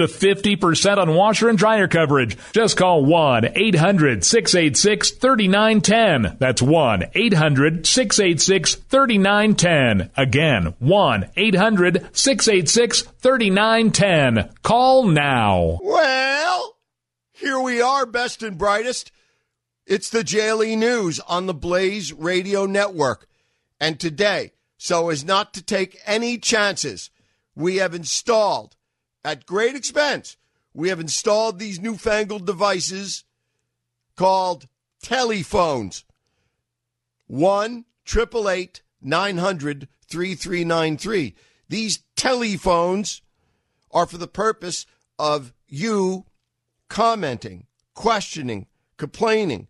up to 50% on washer and dryer coverage. Just call 1 800 686 3910. That's 1 800 686 3910. Again, 1 800 686 3910. Call now. Well, here we are, best and brightest. It's the JLE News on the Blaze Radio Network. And today, so as not to take any chances, we have installed at great expense we have installed these newfangled devices called telephones. 1 888 900 3393. These telephones are for the purpose of you commenting, questioning, complaining,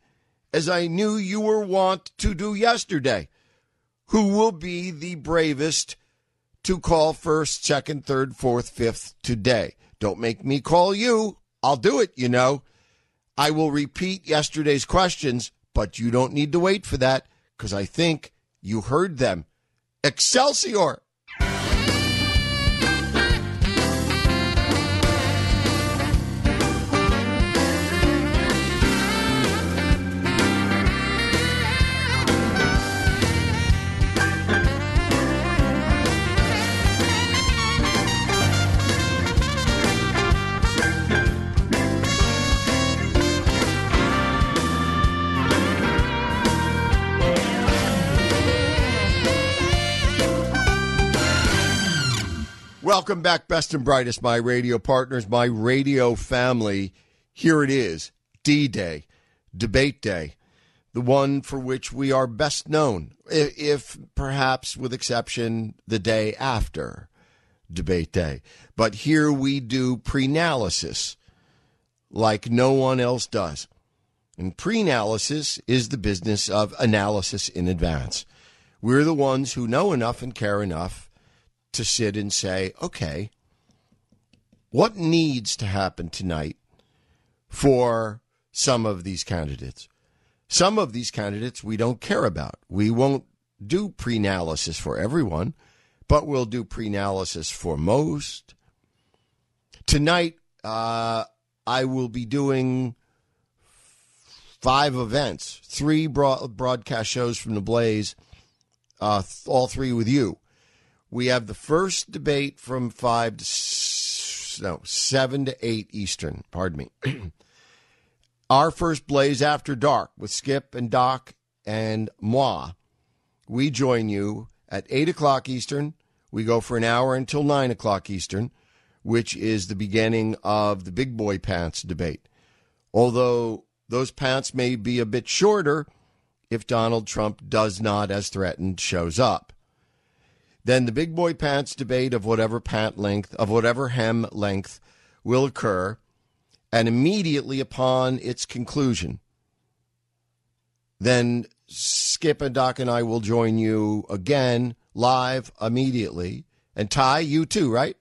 as I knew you were wont to do yesterday. Who will be the bravest to call first, second, third, fourth, fifth today? Don't make me call you. I'll do it, you know. I will repeat yesterday's questions, but you don't need to wait for that because I think you heard them. Excelsior! Welcome back, best and brightest, my radio partners, my radio family. Here it is D Day, Debate Day, the one for which we are best known, if perhaps with exception the day after Debate Day. But here we do pre-analysis like no one else does. And pre-analysis is the business of analysis in advance. We're the ones who know enough and care enough to sit and say, okay, what needs to happen tonight for some of these candidates? Some of these candidates we don't care about. We won't do pre analysis for everyone, but we'll do pre analysis for most. Tonight, uh, I will be doing five events, three broad- broadcast shows from the Blaze, uh, all three with you. We have the first debate from five to no seven to eight Eastern. Pardon me. Our first blaze after dark with Skip and Doc and moi. We join you at eight o'clock Eastern. We go for an hour until nine o'clock Eastern, which is the beginning of the big boy pants debate. Although those pants may be a bit shorter if Donald Trump does not, as threatened, shows up. Then the big boy pants debate of whatever pant length, of whatever hem length will occur. And immediately upon its conclusion, then Skip and Doc and I will join you again live immediately. And Ty, you too, right?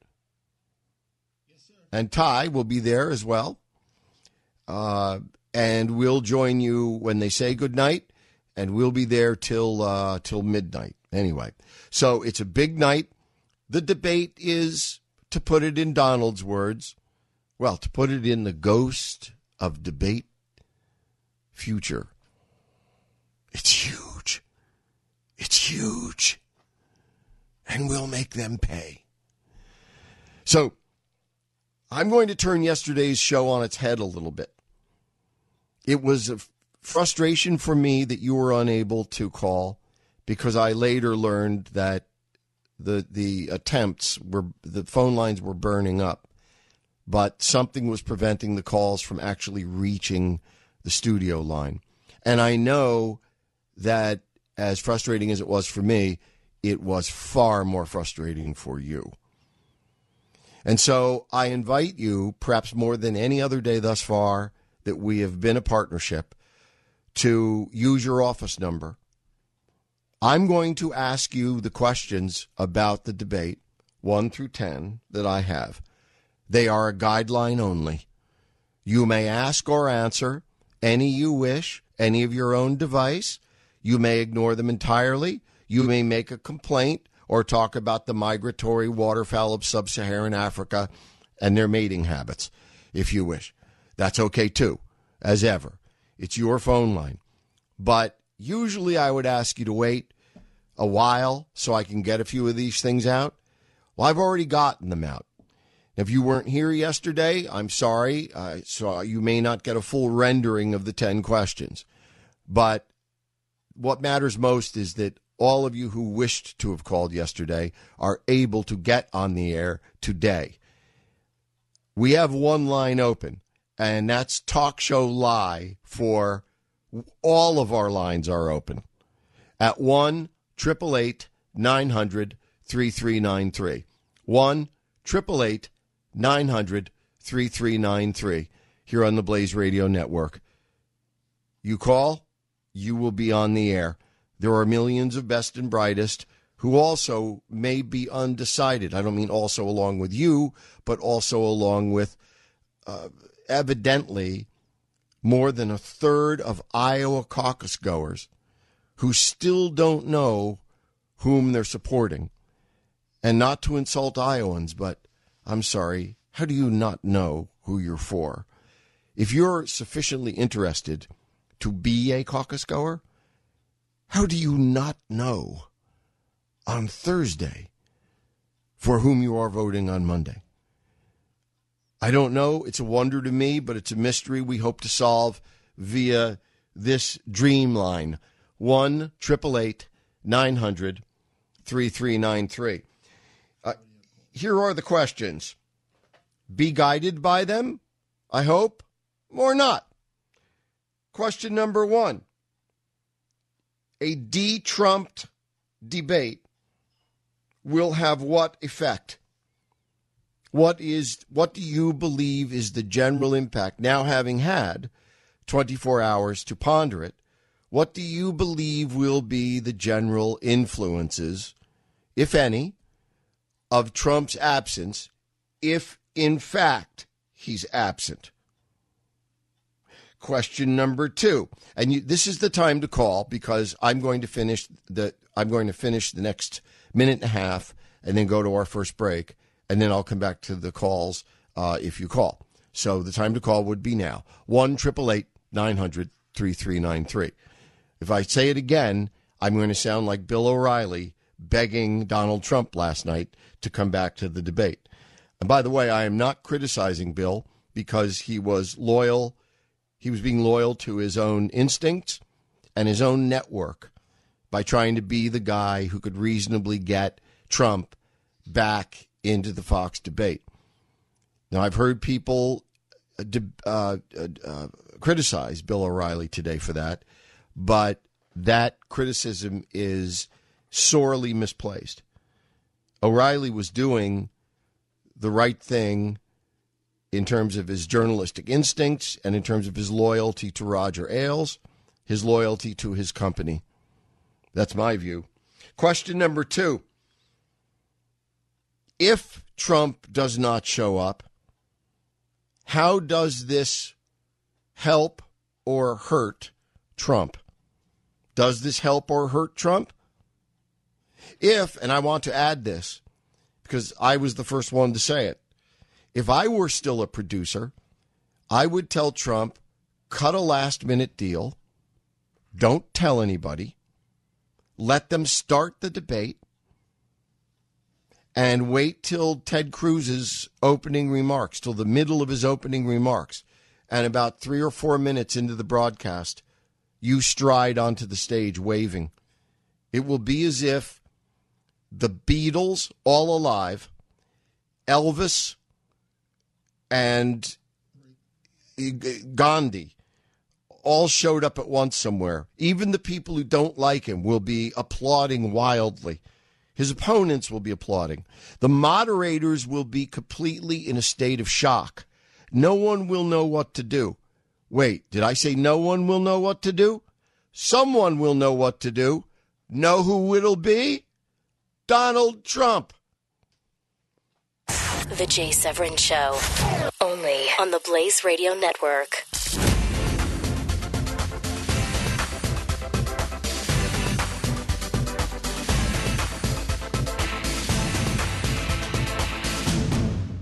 Yes, sir. And Ty will be there as well. Uh, and we'll join you when they say good night, and we'll be there till uh, till midnight. Anyway, so it's a big night. The debate is, to put it in Donald's words, well, to put it in the ghost of debate future, it's huge. It's huge. And we'll make them pay. So I'm going to turn yesterday's show on its head a little bit. It was a frustration for me that you were unable to call because I later learned that the the attempts were the phone lines were burning up, but something was preventing the calls from actually reaching the studio line. And I know that as frustrating as it was for me, it was far more frustrating for you. And so I invite you, perhaps more than any other day thus far that we have been a partnership, to use your office number. I'm going to ask you the questions about the debate, 1 through 10, that I have. They are a guideline only. You may ask or answer any you wish, any of your own device. You may ignore them entirely. You may make a complaint or talk about the migratory waterfowl of sub Saharan Africa and their mating habits, if you wish. That's okay too, as ever. It's your phone line. But usually I would ask you to wait a while so I can get a few of these things out. Well, I've already gotten them out. If you weren't here yesterday, I'm sorry. Uh, so you may not get a full rendering of the 10 questions. But what matters most is that all of you who wished to have called yesterday are able to get on the air today. We have one line open, and that's Talk Show Lie for all of our lines are open at 1 888 900 3393. 1 888 900 3393 here on the Blaze Radio Network. You call, you will be on the air. There are millions of best and brightest who also may be undecided. I don't mean also along with you, but also along with uh, evidently more than a third of Iowa caucus goers who still don't know whom they're supporting. And not to insult Iowans, but I'm sorry, how do you not know who you're for? If you're sufficiently interested to be a caucus goer, how do you not know on Thursday for whom you are voting on Monday? I don't know. It's a wonder to me, but it's a mystery we hope to solve via this dream line 1 900 3393. Uh, here are the questions. Be guided by them, I hope, or not. Question number one A de Trumped debate will have what effect? What is what do you believe is the general impact now having had 24 hours to ponder it? What do you believe will be the general influences, if any, of Trump's absence if in fact he's absent? Question number 2. And you, this is the time to call because I'm going to finish the I'm going to finish the next minute and a half and then go to our first break and then I'll come back to the calls uh, if you call. So the time to call would be now 1 900 3393. If I say it again, I'm going to sound like Bill O'Reilly begging Donald Trump last night to come back to the debate. And by the way, I am not criticizing Bill because he was loyal. He was being loyal to his own instincts and his own network by trying to be the guy who could reasonably get Trump back into the Fox debate. Now, I've heard people uh, uh, uh, criticize Bill O'Reilly today for that, but that criticism is sorely misplaced. O'Reilly was doing the right thing in terms of his journalistic instincts and in terms of his loyalty to Roger Ailes, his loyalty to his company. That's my view. Question number two if Trump does not show up, how does this help or hurt Trump? Does this help or hurt Trump? If, and I want to add this because I was the first one to say it, if I were still a producer, I would tell Trump, cut a last minute deal, don't tell anybody, let them start the debate, and wait till Ted Cruz's opening remarks, till the middle of his opening remarks. And about three or four minutes into the broadcast, you stride onto the stage waving. It will be as if the Beatles, all alive, Elvis, and Gandhi all showed up at once somewhere. Even the people who don't like him will be applauding wildly. His opponents will be applauding. The moderators will be completely in a state of shock. No one will know what to do. Wait, did I say no one will know what to do? Someone will know what to do. Know who it'll be? Donald Trump. The Jay Severin Show, only on the Blaze Radio Network.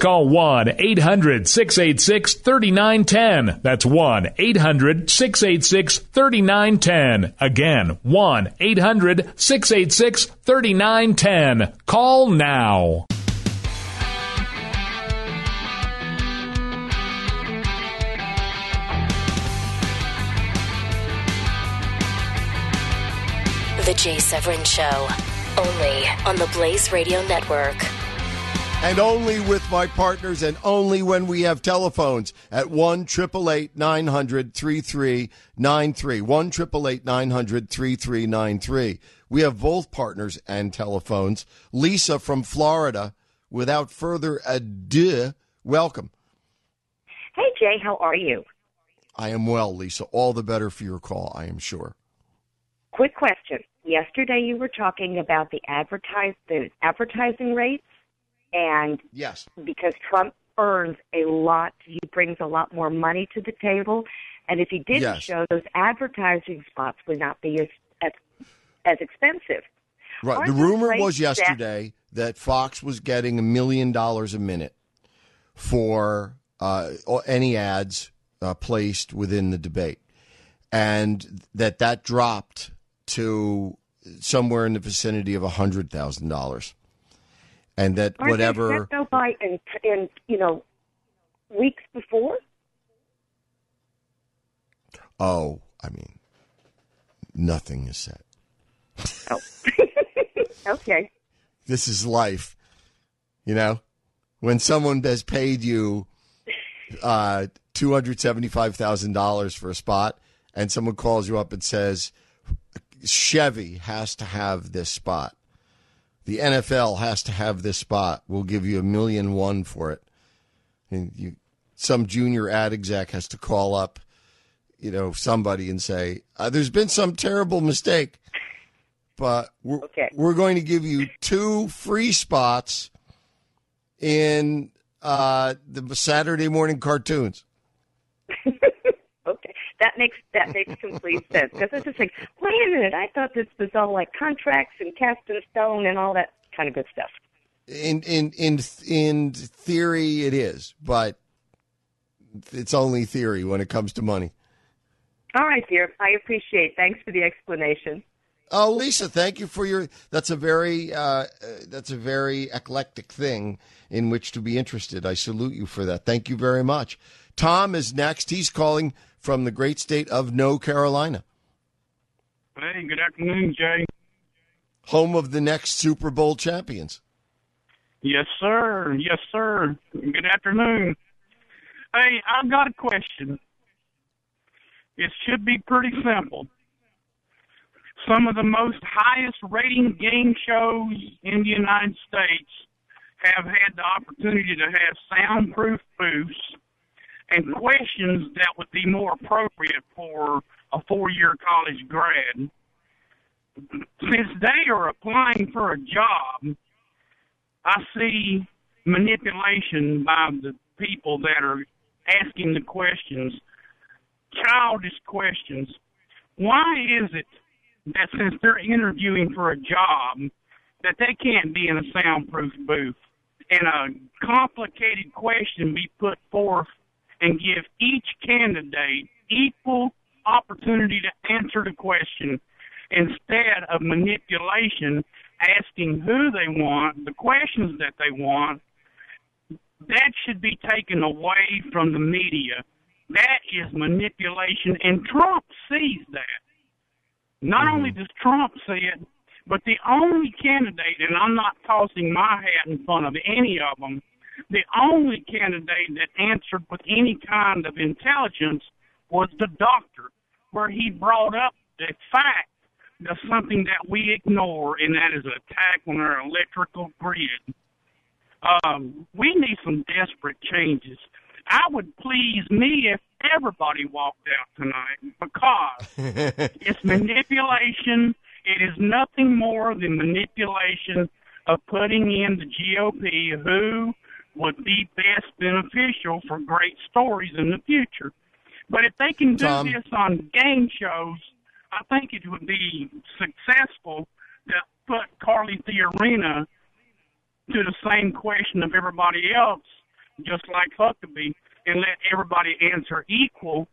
call 1 800 686 3910. That's 1 800 686 3910. Again, 1 800 686 3910. Call now. The Jay Severin Show, only on the Blaze Radio Network and only with my partners and only when we have telephones at 1 900 3393. 1 900 3393. We have both partners and telephones. Lisa from Florida, without further ado, welcome. Hey, Jay, how are you? I am well, Lisa. All the better for your call, I am sure. Quick question. Yesterday you were talking about the advertise the advertising rates and yes, because Trump earns a lot, he brings a lot more money to the table. And if he didn't yes. show, those advertising spots would not be as as, as expensive. Right. Aren't the rumor was yesterday that, that Fox was getting a million dollars a minute for uh, any ads uh, placed within the debate, and that that dropped to somewhere in the vicinity of a hundred thousand dollars and that Aren't whatever they set, by in, in you know weeks before. Oh, I mean, nothing is set. Oh, okay. This is life, you know. When someone has paid you uh, two hundred seventy-five thousand dollars for a spot, and someone calls you up and says Chevy has to have this spot, the NFL has to have this spot. We'll give you a million one for it. And you, some junior ad exec has to call up, you know, somebody and say, uh, "There's been some terrible mistake, but we're okay. we're going to give you two free spots in uh, the Saturday morning cartoons." that makes that makes complete sense because it's just like, wait a minute, I thought this was all like contracts and cast in stone and all that kind of good stuff. In in in in theory, it is, but it's only theory when it comes to money. All right, dear. I appreciate. Thanks for the explanation. Oh, Lisa, thank you for your. That's a very uh, that's a very eclectic thing in which to be interested. I salute you for that. Thank you very much. Tom is next. He's calling from the great state of No Carolina. Hey, good afternoon, Jay. Home of the next Super Bowl champions. Yes, sir. Yes, sir. Good afternoon. Hey, I've got a question. It should be pretty simple. Some of the most highest rating game shows in the United States have had the opportunity to have soundproof booths and questions that would be more appropriate for a four year college grad. since they are applying for a job, I see manipulation by the people that are asking the questions, childish questions. Why is it that since they're interviewing for a job, that they can't be in a soundproof booth and a complicated question be put forth and give each candidate equal opportunity to answer the question instead of manipulation, asking who they want, the questions that they want, that should be taken away from the media. That is manipulation, and Trump sees that. Not mm-hmm. only does Trump see it, but the only candidate, and I'm not tossing my hat in front of any of them, the only candidate that answered with any kind of intelligence was the doctor, where he brought up the fact of something that we ignore, and that is an attack on our electrical grid. Um, we need some desperate changes. I would please me if everybody walked out tonight because it's manipulation. It is nothing more than manipulation of putting in the GOP who would be best beneficial for great stories in the future. But if they can do Tom. this on game shows, I think it would be successful to put Carly Fiorina to the same question of everybody else, just like Huckabee, and let everybody answer equal.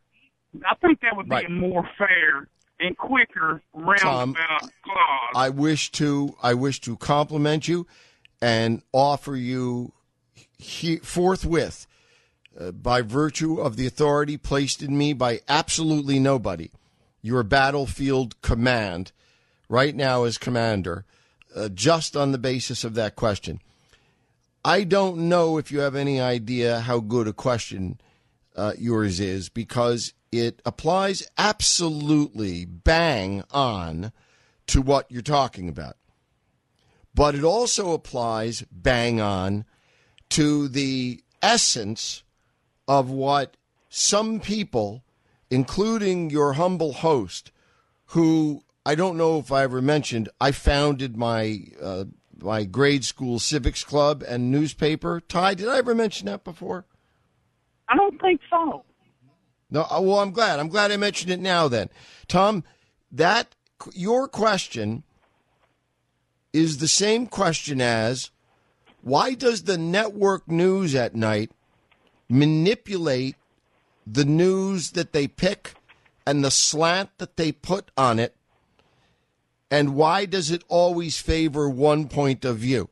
I think that would be right. a more fair and quicker roundabout Tom, clause. I wish to I wish to compliment you and offer you he, forthwith, uh, by virtue of the authority placed in me by absolutely nobody, your battlefield command right now as commander, uh, just on the basis of that question. I don't know if you have any idea how good a question uh, yours is because it applies absolutely bang on to what you're talking about. But it also applies bang on to the essence of what some people, including your humble host, who I don't know if I ever mentioned, I founded my uh, my grade school civics club and newspaper. Ty, did I ever mention that before? I don't think so. No, uh, well, I'm glad. I'm glad I mentioned it now. Then, Tom, that your question is the same question as why does the network news at night manipulate the news that they pick and the slant that they put on it? And why does it always favor one point of view?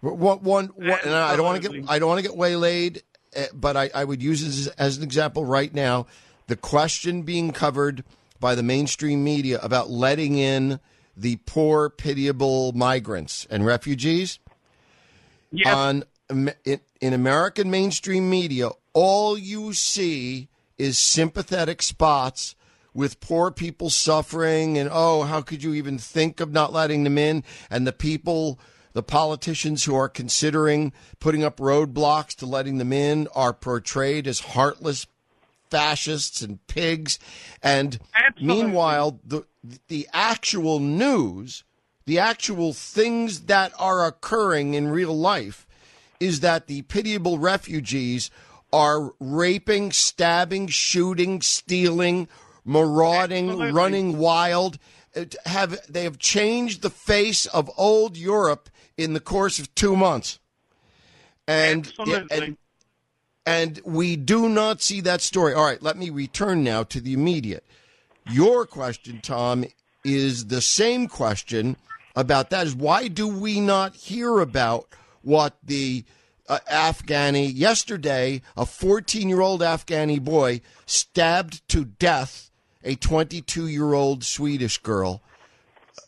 One, one, one and I don't want to get I don't want to get waylaid, eh, but I, I would use this as an example right now. The question being covered by the mainstream media about letting in the poor, pitiable migrants and refugees On in, in American mainstream media, all you see is sympathetic spots with poor people suffering and oh, how could you even think of not letting them in? And the people, the politicians who are considering putting up roadblocks to letting them in are portrayed as heartless fascists and pigs. And Absolutely. meanwhile, the the actual news the actual things that are occurring in real life is that the pitiable refugees are raping, stabbing, shooting, stealing, marauding, Absolutely. running wild. Have they have changed the face of old Europe in the course of two months, and and, and we do not see that story. All right, let me return now to the immediate. Your question, Tom, is the same question about that is why do we not hear about what the uh, Afghani yesterday, a 14 year old Afghani boy stabbed to death a 22 year old Swedish girl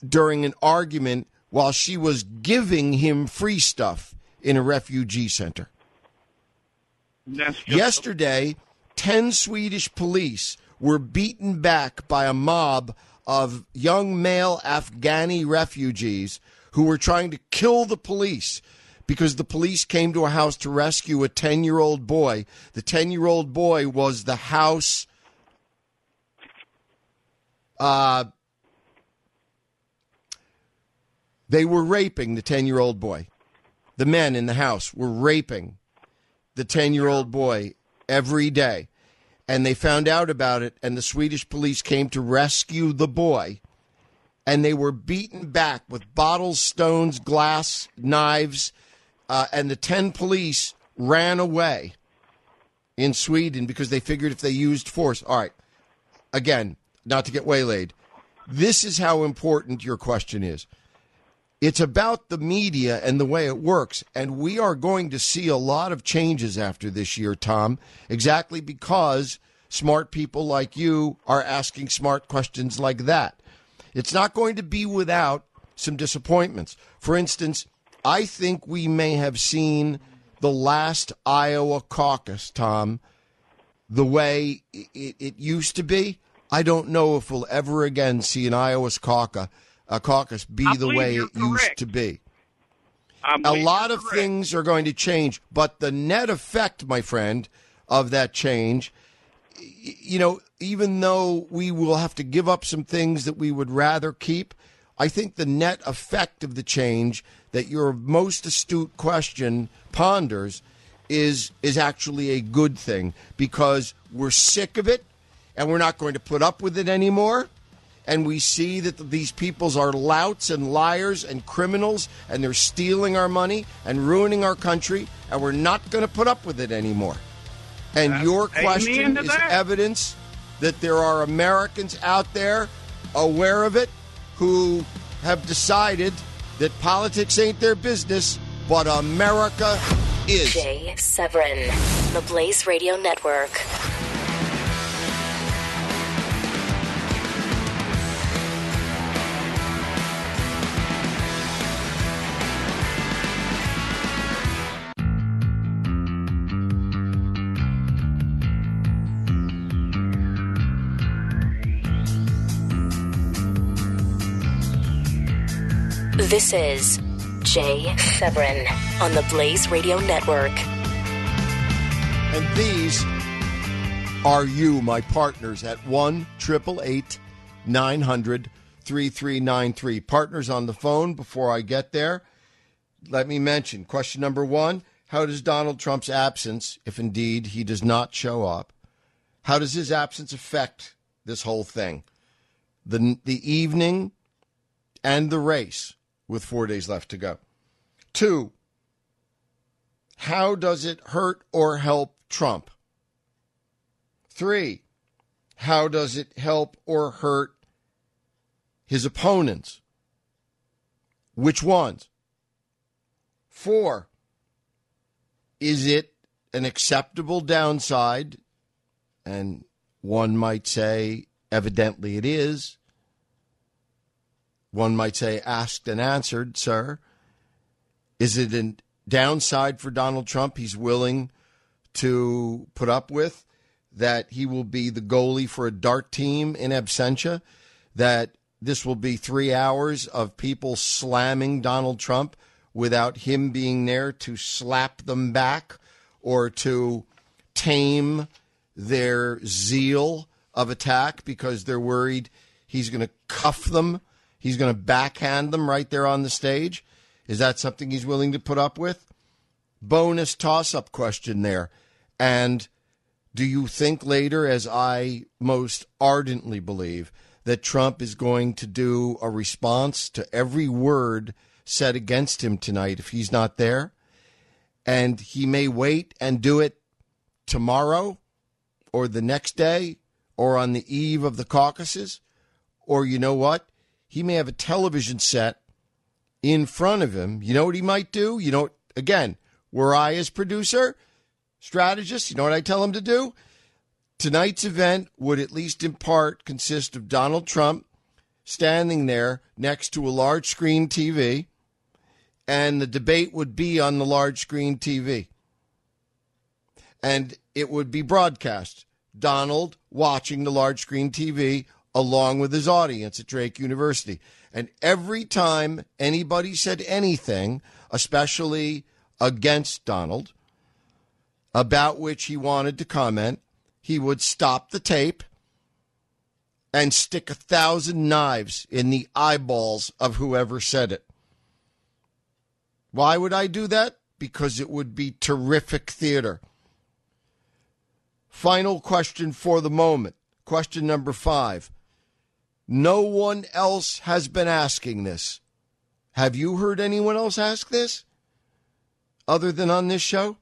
during an argument while she was giving him free stuff in a refugee center. Yesterday, 10 Swedish police were beaten back by a mob of young male Afghani refugees who were trying to kill the police because the police came to a house to rescue a 10 year old boy. The 10 year old boy was the house. Uh, They were raping the 10 year old boy. The men in the house were raping the 10 year old boy every day. And they found out about it, and the Swedish police came to rescue the boy. And they were beaten back with bottles, stones, glass, knives. Uh, and the 10 police ran away in Sweden because they figured if they used force. All right. Again, not to get waylaid. This is how important your question is. It's about the media and the way it works. And we are going to see a lot of changes after this year, Tom, exactly because smart people like you are asking smart questions like that. It's not going to be without some disappointments. For instance, I think we may have seen the last Iowa caucus, Tom, the way it, it used to be. I don't know if we'll ever again see an Iowa caucus a caucus be I the way it correct. used to be. A lot of correct. things are going to change, but the net effect, my friend, of that change, you know, even though we will have to give up some things that we would rather keep, I think the net effect of the change that your most astute question ponders is is actually a good thing because we're sick of it and we're not going to put up with it anymore and we see that these peoples are louts and liars and criminals and they're stealing our money and ruining our country and we're not going to put up with it anymore. And That's- your question is that. evidence that there are Americans out there aware of it who have decided that politics ain't their business, but America is. Jay Severin, the Blaze Radio Network. This is Jay Severin on the Blaze Radio Network. And these are you, my partners, at 1 888 900 3393. Partners on the phone before I get there. Let me mention question number one How does Donald Trump's absence, if indeed he does not show up, how does his absence affect this whole thing? The, the evening and the race with four days left to go. Two, how does it hurt or help Trump? Three, how does it help or hurt his opponents? Which ones? Four, is it an acceptable downside? And one might say, evidently it is. One might say, asked and answered, sir. Is it a downside for Donald Trump he's willing to put up with? That he will be the goalie for a dart team in absentia? That this will be three hours of people slamming Donald Trump without him being there to slap them back or to tame their zeal of attack because they're worried he's going to cuff them? He's going to backhand them right there on the stage? Is that something he's willing to put up with? Bonus toss up question there. And do you think later, as I most ardently believe, that Trump is going to do a response to every word said against him tonight if he's not there? And he may wait and do it tomorrow or the next day or on the eve of the caucuses? Or you know what? He may have a television set in front of him. You know what he might do? You know, again, were I as producer, strategist, you know what I tell him to do? Tonight's event would at least in part consist of Donald Trump standing there next to a large screen TV, and the debate would be on the large screen TV. And it would be broadcast. Donald watching the large screen TV along with his audience at Drake University. And every time anybody said anything, especially against Donald, about which he wanted to comment, he would stop the tape and stick a thousand knives in the eyeballs of whoever said it. Why would I do that? Because it would be terrific theater. Final question for the moment. Question number five. No one else has been asking this. Have you heard anyone else ask this other than on this show?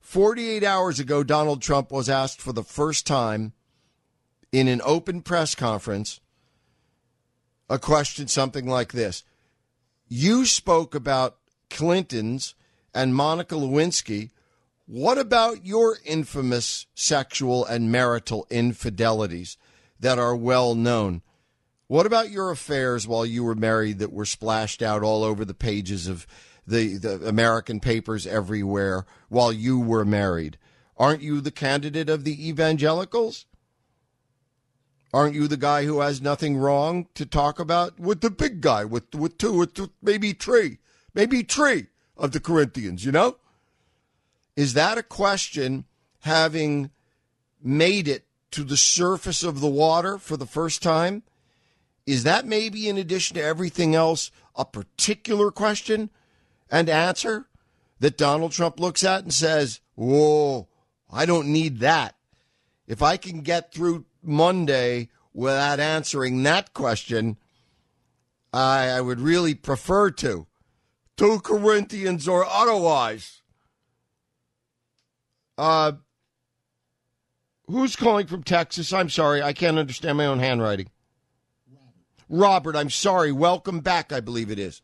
48 hours ago, Donald Trump was asked for the first time in an open press conference a question something like this You spoke about Clinton's and Monica Lewinsky. What about your infamous sexual and marital infidelities that are well known? What about your affairs while you were married that were splashed out all over the pages of the, the American papers everywhere while you were married? Aren't you the candidate of the evangelicals? Aren't you the guy who has nothing wrong to talk about with the big guy, with with two, with two, maybe three, maybe three of the Corinthians? You know, is that a question having made it to the surface of the water for the first time? Is that maybe in addition to everything else a particular question and answer that Donald Trump looks at and says, "Whoa, I don't need that." If I can get through Monday without answering that question, I, I would really prefer to. Two Corinthians or otherwise. Uh, who's calling from Texas? I'm sorry, I can't understand my own handwriting. Robert, I'm sorry. Welcome back, I believe it is.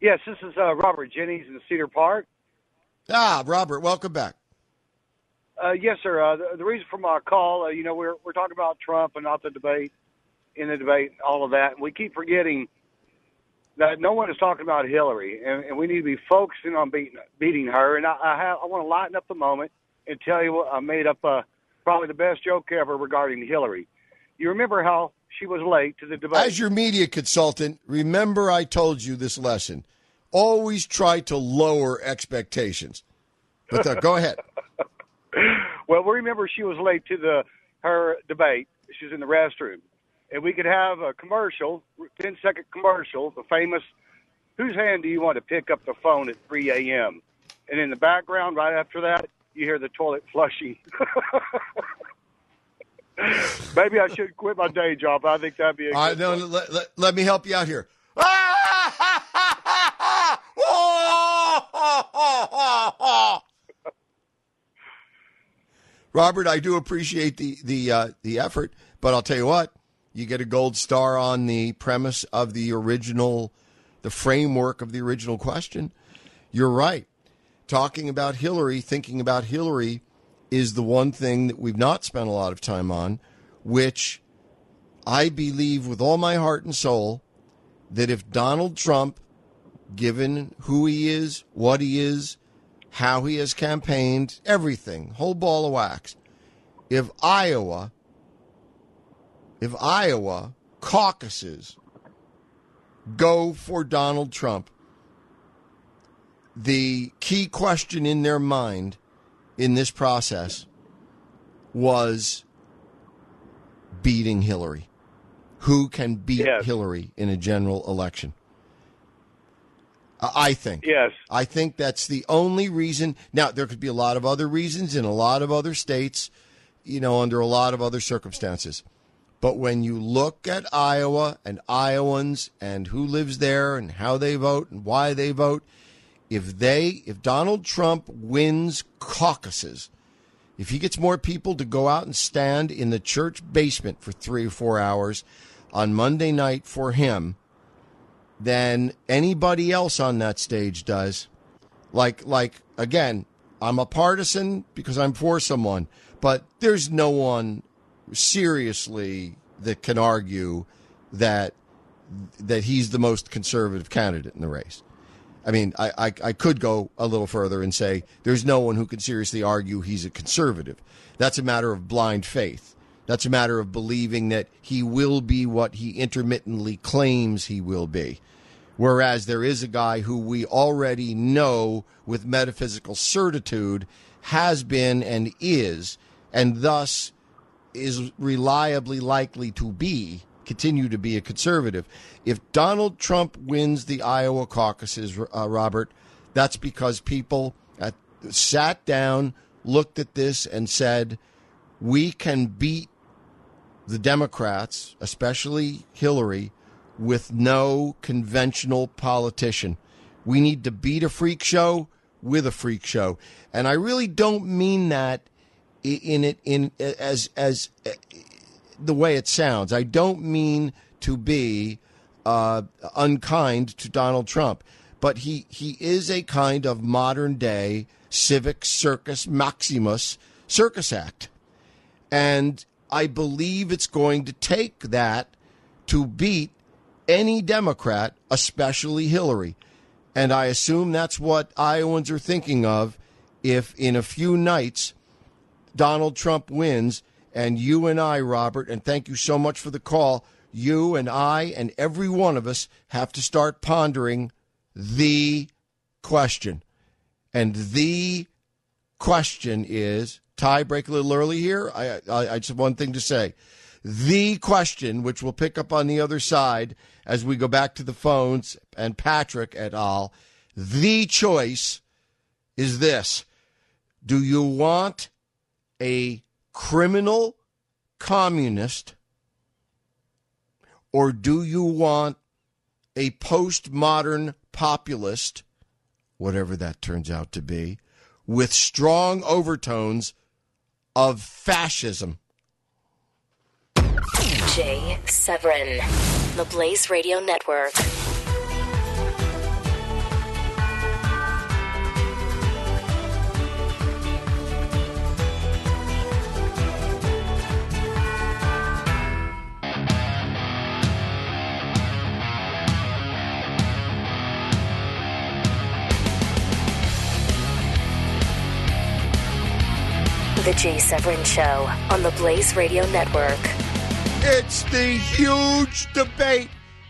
Yes, this is uh, Robert Jennings in Cedar Park. Ah, Robert, welcome back. Uh, yes, sir. Uh, the, the, reason for my call, uh, you know, we're we're talking about Trump and not the debate, in the debate, all of that, and we keep forgetting that no one is talking about Hillary, and, and we need to be focusing on beating beating her. And I, I have I want to lighten up the moment and tell you what I made up uh, probably the best joke ever regarding Hillary. You remember how she was late to the debate? As your media consultant, remember I told you this lesson. Always try to lower expectations. But uh, go ahead. well, we remember she was late to the her debate. She was in the restroom, and we could have a commercial, 10 second commercial, the famous "Whose hand do you want to pick up the phone at 3 a.m." And in the background, right after that, you hear the toilet flushing. Maybe I should quit my day job. I think that'd be a. I know. Let, let, let me help you out here. Robert, I do appreciate the the uh, the effort, but I'll tell you what, you get a gold star on the premise of the original, the framework of the original question. You're right. Talking about Hillary, thinking about Hillary, is the one thing that we've not spent a lot of time on, which I believe with all my heart and soul that if Donald Trump, given who he is, what he is, how he has campaigned, everything, whole ball of wax. If Iowa, if Iowa caucuses go for Donald Trump, the key question in their mind in this process was beating Hillary. Who can beat yes. Hillary in a general election? I think. Yes. I think that's the only reason. Now, there could be a lot of other reasons in a lot of other states, you know, under a lot of other circumstances. But when you look at Iowa and Iowans and who lives there and how they vote and why they vote, if they, if Donald Trump wins caucuses, if he gets more people to go out and stand in the church basement for three or four hours on Monday night for him, than anybody else on that stage does. Like, like again, I'm a partisan because I'm for someone, but there's no one seriously that can argue that that he's the most conservative candidate in the race. I mean, I, I, I, could go a little further and say there's no one who can seriously argue he's a conservative. That's a matter of blind faith. That's a matter of believing that he will be what he intermittently claims he will be. Whereas there is a guy who we already know with metaphysical certitude has been and is, and thus is reliably likely to be continue to be a conservative. If Donald Trump wins the Iowa caucuses, uh, Robert, that's because people at, sat down, looked at this, and said, we can beat the Democrats, especially Hillary, with no conventional politician. We need to beat a freak show with a freak show. And I really don't mean that in it in as as the way it sounds. I don't mean to be uh, unkind to Donald Trump, but he he is a kind of modern day civic circus maximus circus act, and I believe it's going to take that to beat any Democrat, especially Hillary. And I assume that's what Iowans are thinking of if in a few nights Donald Trump wins and you and I, Robert, and thank you so much for the call, you and I and every one of us have to start pondering the question. And the question is tie break a little early here. I, I, I just have one thing to say. The question, which we'll pick up on the other side as we go back to the phones and Patrick et al., the choice is this Do you want a criminal communist or do you want a postmodern populist, whatever that turns out to be, with strong overtones of fascism? Jay Severin, the Blaze Radio Network. The Jay Severin Show on the Blaze Radio Network. It's the huge debate.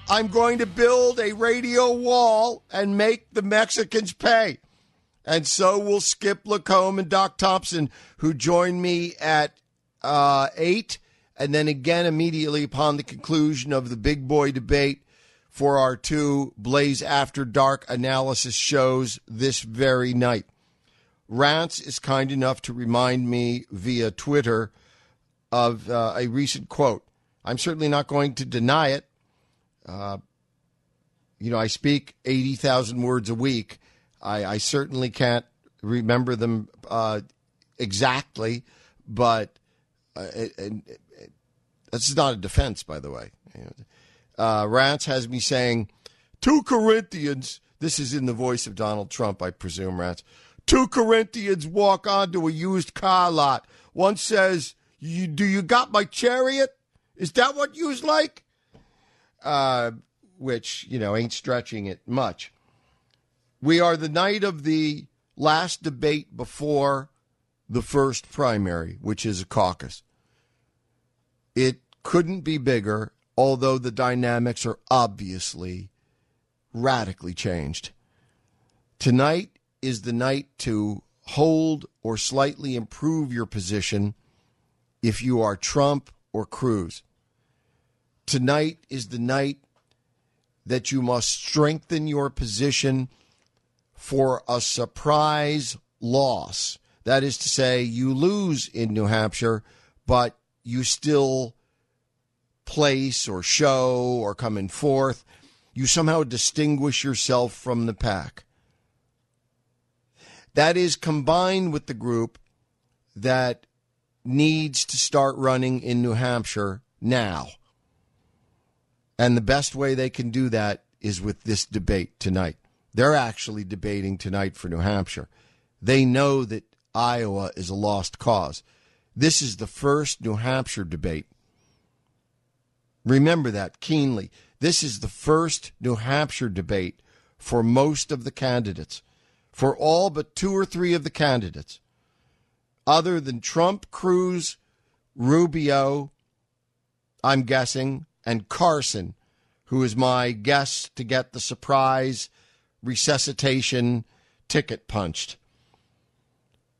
I'm going to build a radio wall and make the Mexicans pay. And so will Skip LaCombe and Doc Thompson, who join me at uh, 8, and then again immediately upon the conclusion of the big boy debate for our two Blaze After Dark analysis shows this very night. Rance is kind enough to remind me via Twitter of uh, a recent quote. I'm certainly not going to deny it. Uh, you know, I speak 80,000 words a week. I, I, certainly can't remember them uh, exactly, but uh, this is not a defense, by the way. Uh, Rance has me saying, 2 Corinthians, this is in the voice of Donald Trump, I presume, Rance. Two Corinthians walk onto a used car lot. One says, you, Do you got my chariot? Is that what you's like? Uh, which, you know, ain't stretching it much. We are the night of the last debate before the first primary, which is a caucus. It couldn't be bigger, although the dynamics are obviously radically changed. Tonight is the night to hold or slightly improve your position if you are Trump or Cruz. Tonight is the night that you must strengthen your position for a surprise loss. That is to say, you lose in New Hampshire, but you still place or show or come in fourth. You somehow distinguish yourself from the pack. That is combined with the group that needs to start running in New Hampshire now. And the best way they can do that is with this debate tonight. They're actually debating tonight for New Hampshire. They know that Iowa is a lost cause. This is the first New Hampshire debate. Remember that keenly. This is the first New Hampshire debate for most of the candidates for all but two or three of the candidates, other than Trump, Cruz, Rubio, I'm guessing, and Carson, who is my guess to get the surprise resuscitation ticket punched.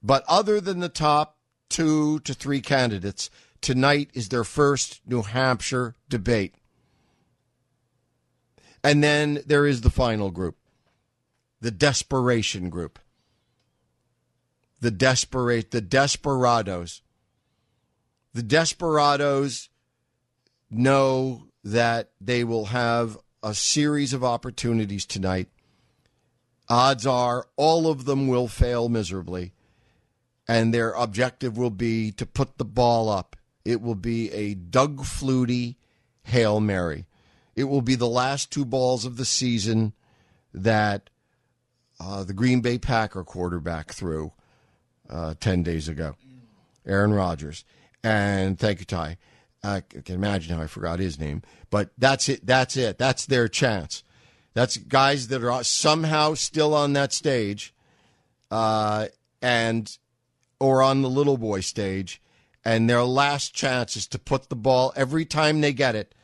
But other than the top two to three candidates, tonight is their first New Hampshire debate. And then there is the final group, the desperation group. The desperate, the desperados. The desperados know that they will have a series of opportunities tonight. Odds are all of them will fail miserably, and their objective will be to put the ball up. It will be a Doug Flutie Hail Mary. It will be the last two balls of the season that uh, the Green Bay Packer quarterback threw uh, 10 days ago, Aaron Rodgers. And thank you, Ty. I can imagine how I forgot his name, but that's it. That's it. That's their chance. That's guys that are somehow still on that stage, uh, and or on the little boy stage, and their last chance is to put the ball every time they get it.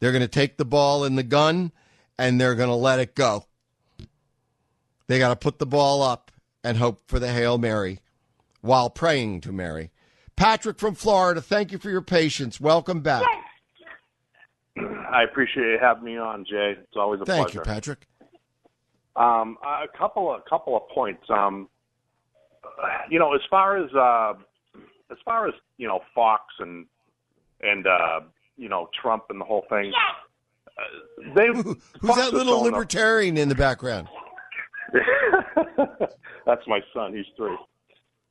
They're going to take the ball in the gun, and they're going to let it go. They got to put the ball up and hope for the hail mary, while praying to Mary. Patrick from Florida, thank you for your patience. Welcome back. I appreciate you having me on, Jay. It's always a thank pleasure. Thank you, Patrick. Um, a couple of couple of points. Um, you know, as far as uh, as far as you know, Fox and and uh, you know Trump and the whole thing. Uh, they Who, who's that little libertarian in the background? That's my son. He's three.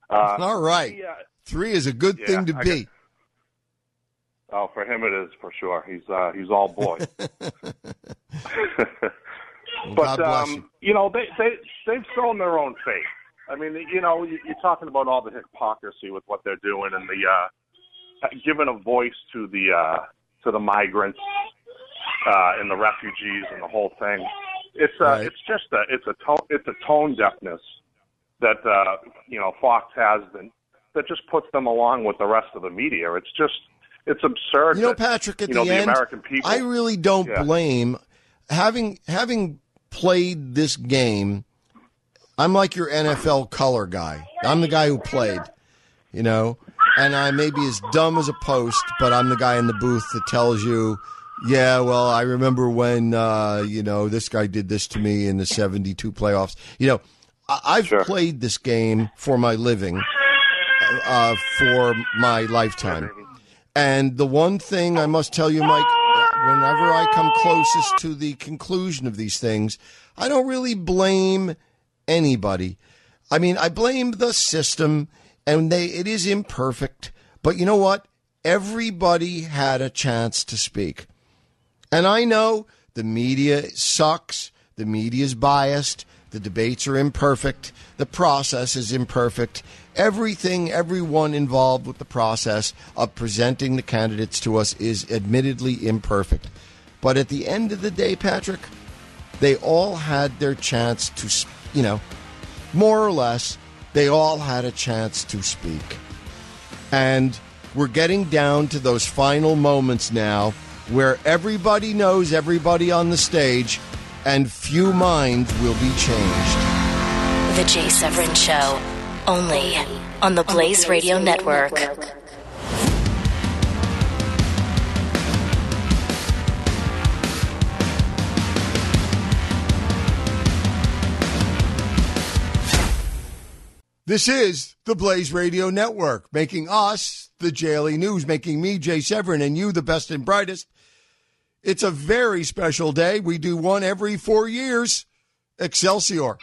Uh, All right. He, uh, Three is a good yeah, thing to I be. Oh, for him it is for sure. He's uh, he's all boy. but um, you. you. know, they they they've thrown their own fate. I mean, you know, you're talking about all the hypocrisy with what they're doing and the uh, giving a voice to the uh, to the migrants uh, and the refugees and the whole thing. It's uh, right. it's just a it's a tone it's a tone deafness that uh, you know Fox has been that just puts them along with the rest of the media. It's just it's absurd. You know, that, Patrick, at you know, the, the end, American people. I really don't Yeah. blame having having played this game. I'm like your NFL color guy. I'm the guy who played, you know, and I may be as dumb as a post, but I'm the guy in the booth that tells you, yeah, well, I remember when uh, you know this guy did this to me in the '72 playoffs. You know, I- I've Sure. played this game for my living, uh, for my lifetime. And the one thing I must tell you, Mike, whenever I come closest to the conclusion of these things, I don't really blame anybody. I mean, I blame the system, and they it is imperfect. But you know what? Everybody had a chance to speak. And I know the media sucks, the media is biased, the debates are imperfect, the process is imperfect. Everything, everyone involved with the process of presenting the candidates to us is admittedly imperfect. But at the end of the day, Patrick, they all had their chance to, you know, more or less, they all had a chance to speak. And we're getting down to those final moments now where everybody knows everybody on the stage and few minds will be changed. The Jay Severin Show, only on the Blaze Radio Network. This is the Blaze Radio Network, making us the Daily News, making me, Jay Severin, and you the best and brightest. It's a very special day. We do one every four years. Excelsior.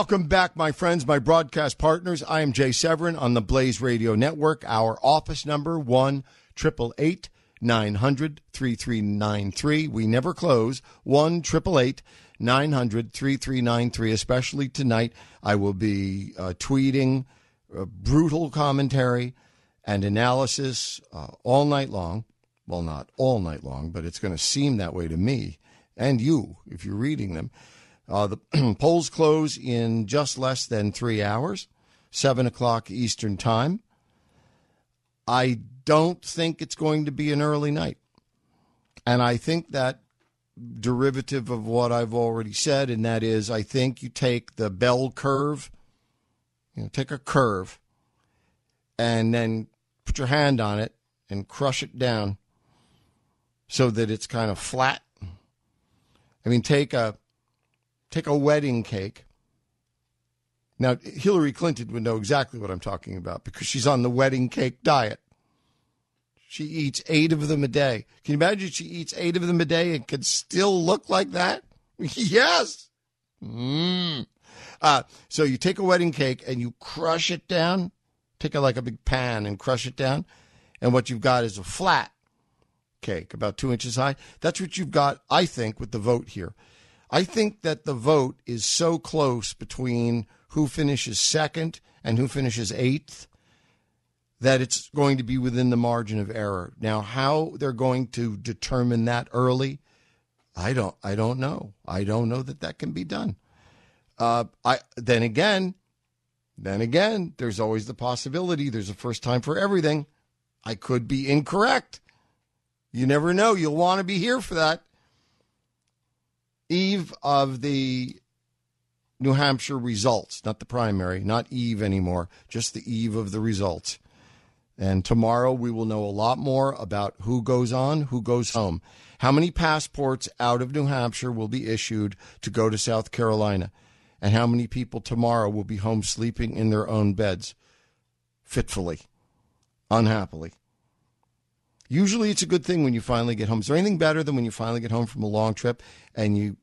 Welcome back, my friends, my broadcast partners. I am Jay Severin on the Blaze Radio Network. Our office number one triple eight nine hundred three three nine three. We never close. One triple eight nine hundred three three nine three. Especially tonight, I will be uh, tweeting uh, brutal commentary and analysis uh, all night long. well, not all night long, but it's going to seem that way to me and you if you're reading them. Uh, the polls close in just less than three hours, 7 o'clock Eastern Time. I don't think it's going to be an early night. And I think that derivative of what I've already said, and that is I think you take the bell curve, you know, take a curve, and then put your hand on it and crush it down so that it's kind of flat. I mean, take a take a wedding cake. Now, Hillary Clinton would know exactly what I'm talking about because she's on the wedding cake diet. She eats eight of them a day. Can you imagine she eats eight of them a day and can still look like that? yes. Mm. Uh, so you take a wedding cake and you crush it down. Take it like a big pan and crush it down. And what you've got is a flat cake, about two inches high. That's what you've got, I think, with the vote here. I think that the vote is so close between who finishes second and who finishes eighth that it's going to be within the margin of error. Now, how they're going to determine that early, I don't. I don't know. I don't know that that can be done. Uh, I then again, then again, there's always the possibility. There's a first time for everything. I could be incorrect. You never know. You'll want to be here for that. Eve of the New Hampshire results, not the primary, not Eve anymore, just the eve of the results. And tomorrow we will know a lot more about who goes on, who goes home. How many passports out of New Hampshire will be issued to go to South Carolina? And how many people tomorrow will be home sleeping in their own beds, fitfully, unhappily? Usually it's a good thing when you finally get home. Is there anything better than when you finally get home from a long trip and you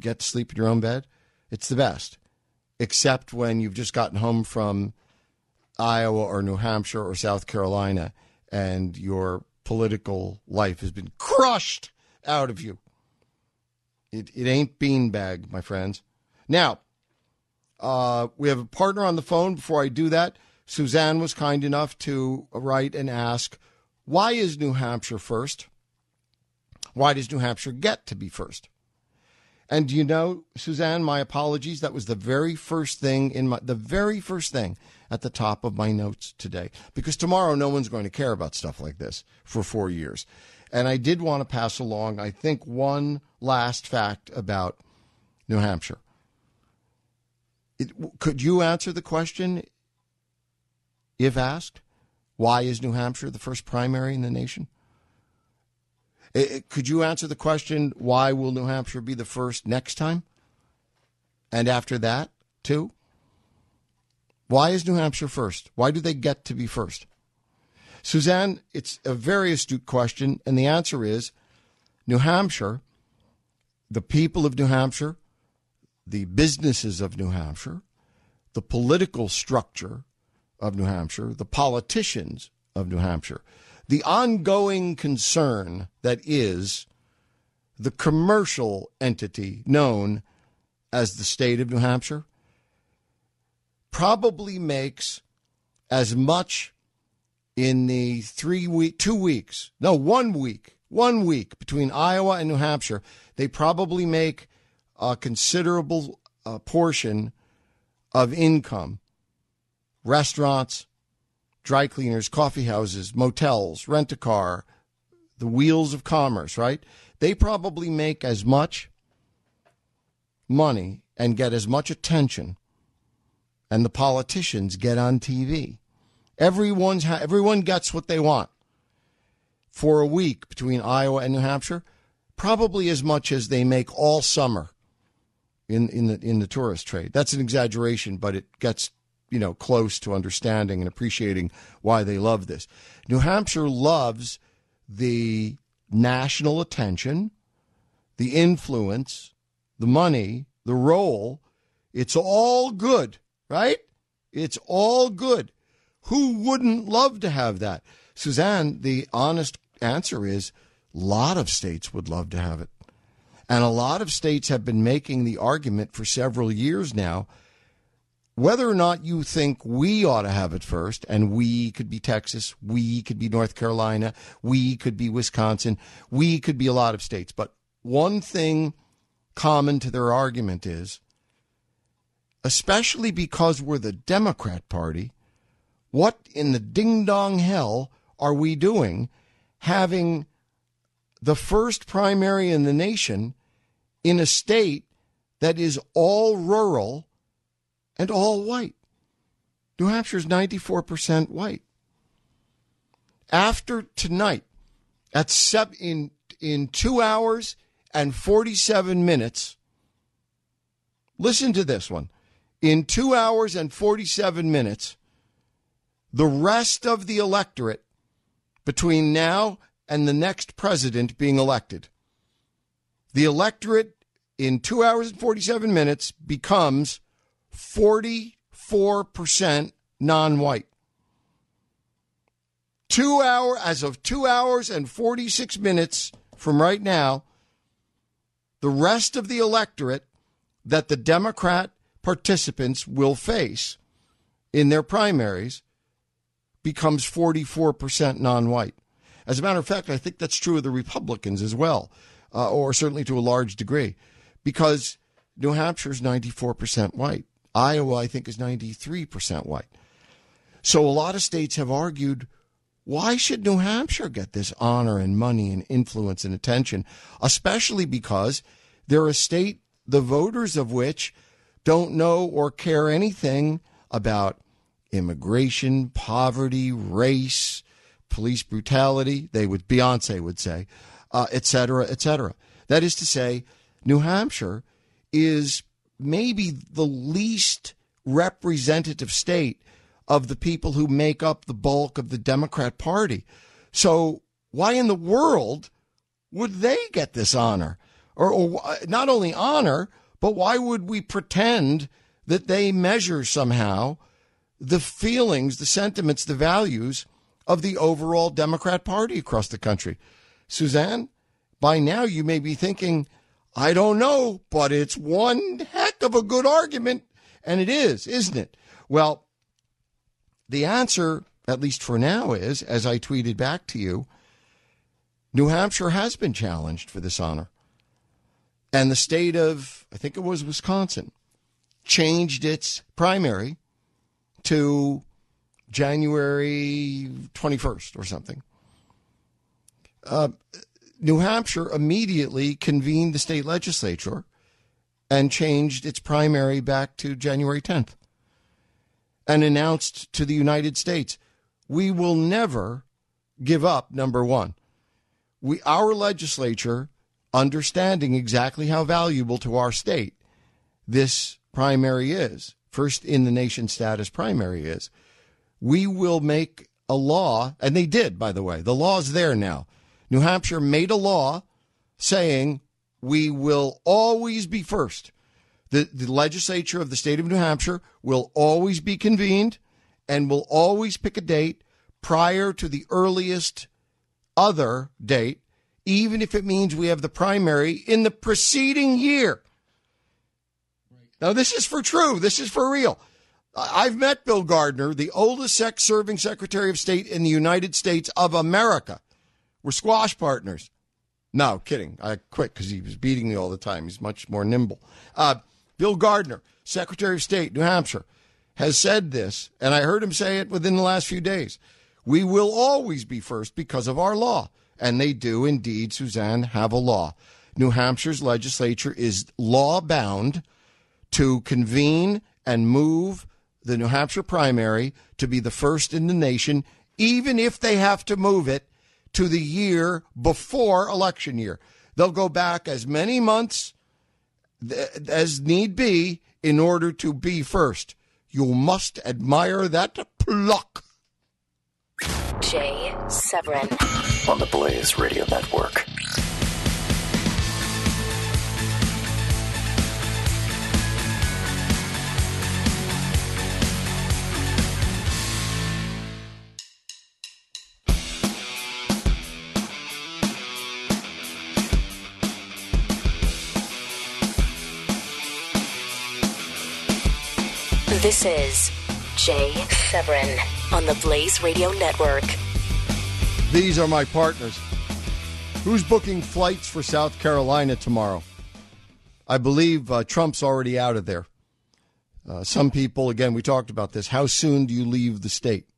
get to sleep in your own bed? It's the best. Except when you've just gotten home from Iowa or New Hampshire or South Carolina, and your political life has been crushed out of you. It, it ain't beanbag, my friends. Now, uh, we have a partner on the phone. Before I do that, Suzanne was kind enough to write and ask, why is New Hampshire first? Why does New Hampshire get to be first? And do you know, Suzanne, my apologies. That was the very first thing in my, the very first thing at the top of my notes today because tomorrow no one's going to care about stuff like this for four years. And I did want to pass along, I think, one last fact about New Hampshire. It, could you answer the question, if asked? Why is New Hampshire the first primary in the nation? It, could you answer the question, why will New Hampshire be the first next time? And after that, too? Why is New Hampshire first? Why do they get to be first? Suzanne, it's a very astute question, and the answer is New Hampshire, the people of New Hampshire, the businesses of New Hampshire, the political structure of New Hampshire, the politicians of New Hampshire, the ongoing concern that is the commercial entity known as the state of New Hampshire probably makes as much in the three week, two weeks, no, one week, one week between Iowa and New Hampshire. They probably make a considerable uh, portion of income. Restaurants, dry cleaners, coffee houses, motels, rent a car, the wheels of commerce, right? They probably make as much money and get as much attention and the politicians get on TV. Everyone's ha- everyone gets what they want for a week between Iowa and New Hampshire, probably as much as they make all summer in in the in the tourist trade. That's an exaggeration, but it gets you know close to understanding and appreciating why they love this. New Hampshire loves the national attention, the influence, the money, the role. It's all good right? It's all good. Who wouldn't love to have that? Suzanne, the honest answer is a lot of states would love to have it. And a lot of states have been making the argument for several years now whether or not you think we ought to have it first, and we could be Texas, we could be North Carolina, we could be Wisconsin, we could be a lot of states. But one thing common to their argument is, especially because we're the Democrat Party, what in the ding dong hell are we doing having the first primary in the nation in a state that is all rural and all white. New Hampshire is 94% white. After tonight, at seven, in, in two hours and 47 minutes, listen to this one. In two hours and 47 minutes, the rest of the electorate between now and the next president being elected, the electorate in two hours and 47 minutes becomes 44% non white. Two hour as of two hours and 46 minutes from right now, the rest of the electorate that the Democrat participants will face in their primaries becomes 44% non white. As a matter of fact, I think that's true of the Republicans as well, uh, or certainly to a large degree, because New Hampshire is 94% white. Iowa, I think, is 93% white. So a lot of states have argued why should New Hampshire get this honor and money and influence and attention, especially because they're a state, the voters of which don't know or care anything about immigration, poverty, race, police brutality. They would, Beyonce would say, uh, et cetera, et cetera. That is to say, New Hampshire is maybe the least representative state of the people who make up the bulk of the Democrat Party. So, why in the world would they get this honor? Or, or not only honor, but why would we pretend that they measure somehow the feelings, the sentiments, the values of the overall Democrat Party across the country? Suzanne, by now you may be thinking, I don't know, but it's one heck of a good argument. And it is, isn't it? Well, the answer, at least for now, is as I tweeted back to you New Hampshire has been challenged for this honor. And the state of, I think it was Wisconsin, changed its primary to January 21st or something. Uh, New Hampshire immediately convened the state legislature and changed its primary back to January 10th and announced to the United States, we will never give up number 1. We our legislature understanding exactly how valuable to our state this primary is, first in the nation status primary is, we will make a law, and they did, by the way. The law's there now. New Hampshire made a law saying we will always be first. The, the legislature of the state of New Hampshire will always be convened and will always pick a date prior to the earliest other date, even if it means we have the primary in the preceding year. Now, this is for true. This is for real. I've met Bill Gardner, the oldest sex serving Secretary of State in the United States of America. We're squash partners. No, kidding. I quit because he was beating me all the time. He's much more nimble. Uh, Bill Gardner, Secretary of State, New Hampshire, has said this, and I heard him say it within the last few days. We will always be first because of our law. And they do indeed, Suzanne, have a law. New Hampshire's legislature is law bound to convene and move the New Hampshire primary to be the first in the nation, even if they have to move it to the year before election year. They'll go back as many months as need be in order to be first. You must admire that pluck. Jay Severin on the Blaze Radio Network. This is Jay Severin on the Blaze Radio Network. These are my partners. Who's booking flights for South Carolina tomorrow? I believe uh, Trump's already out of there. Uh, some people, again, we talked about this. How soon do you leave the state?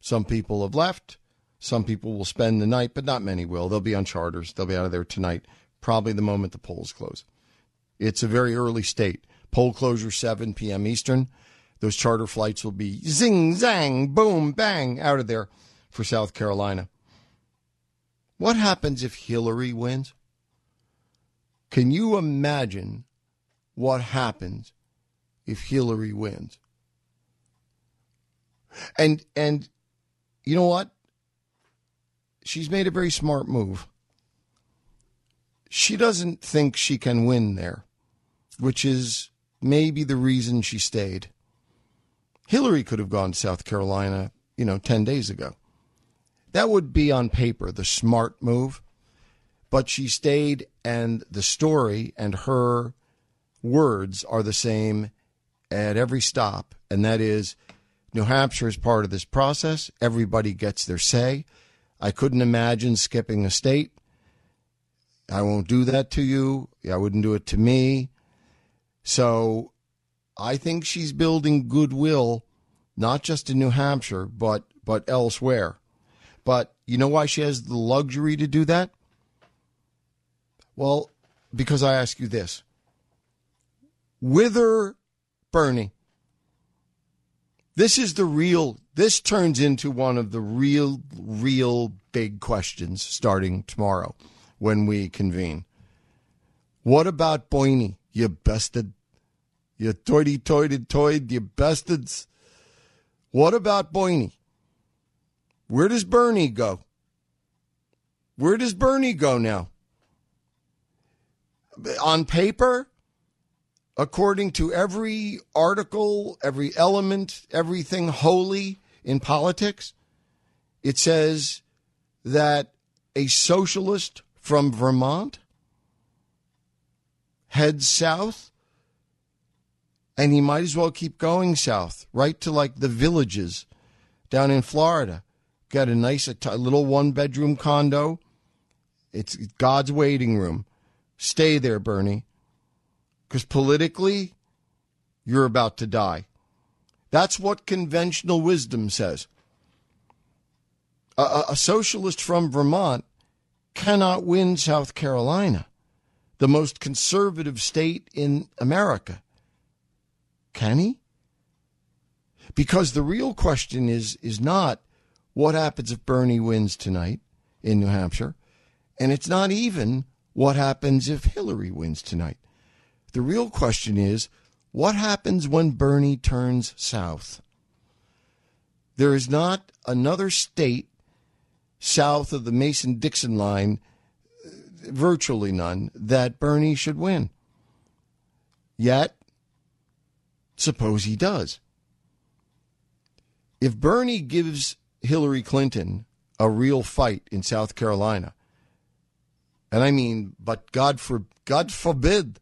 Some people have left. Some people will spend the night, but not many will. They'll be on charters. They'll be out of there tonight, probably the moment the polls close. It's a very early state. Poll closure 7 p.m. Eastern. Those charter flights will be zing, zang, boom, bang out of there for South Carolina. What happens if Hillary wins? Can you imagine what happens if Hillary wins? And and you know what? She's made a very smart move. She doesn't think she can win there, which is maybe the reason she stayed. Hillary could have gone to South Carolina, you know, 10 days ago. That would be on paper the smart move. But she stayed, and the story and her words are the same at every stop, and that is New Hampshire is part of this process. Everybody gets their say. I couldn't imagine skipping a state. I won't do that to you. I wouldn't do it to me. So I think she's building goodwill, not just in New Hampshire, but but elsewhere. But you know why she has the luxury to do that? Well, because I ask you this. Wither Bernie. This is the real, this turns into one of the real, real big questions starting tomorrow when we convene. What about Boyne, you bested? You toity toited toyed, you bastards. What about Boyne? Where does Bernie go? Where does Bernie go now? On paper, according to every article, every element, everything holy in politics, it says that a socialist from Vermont heads south and he might as well keep going south, right to like the villages down in Florida got a nice little one bedroom condo. It's God's waiting room. Stay there, Bernie. Because politically, you're about to die. That's what conventional wisdom says. A, a, socialist from Vermont cannot win South Carolina, the most conservative state in America. Can he? Because the real question is is not what happens if Bernie wins tonight in New Hampshire? And it's not even what happens if Hillary wins tonight. The real question is what happens when Bernie turns south? There is not another state south of the Mason Dixon line, uh, virtually none, that Bernie should win. Yet, suppose he does. If Bernie gives Hillary Clinton a real fight in South Carolina. And I mean, but God for God forbid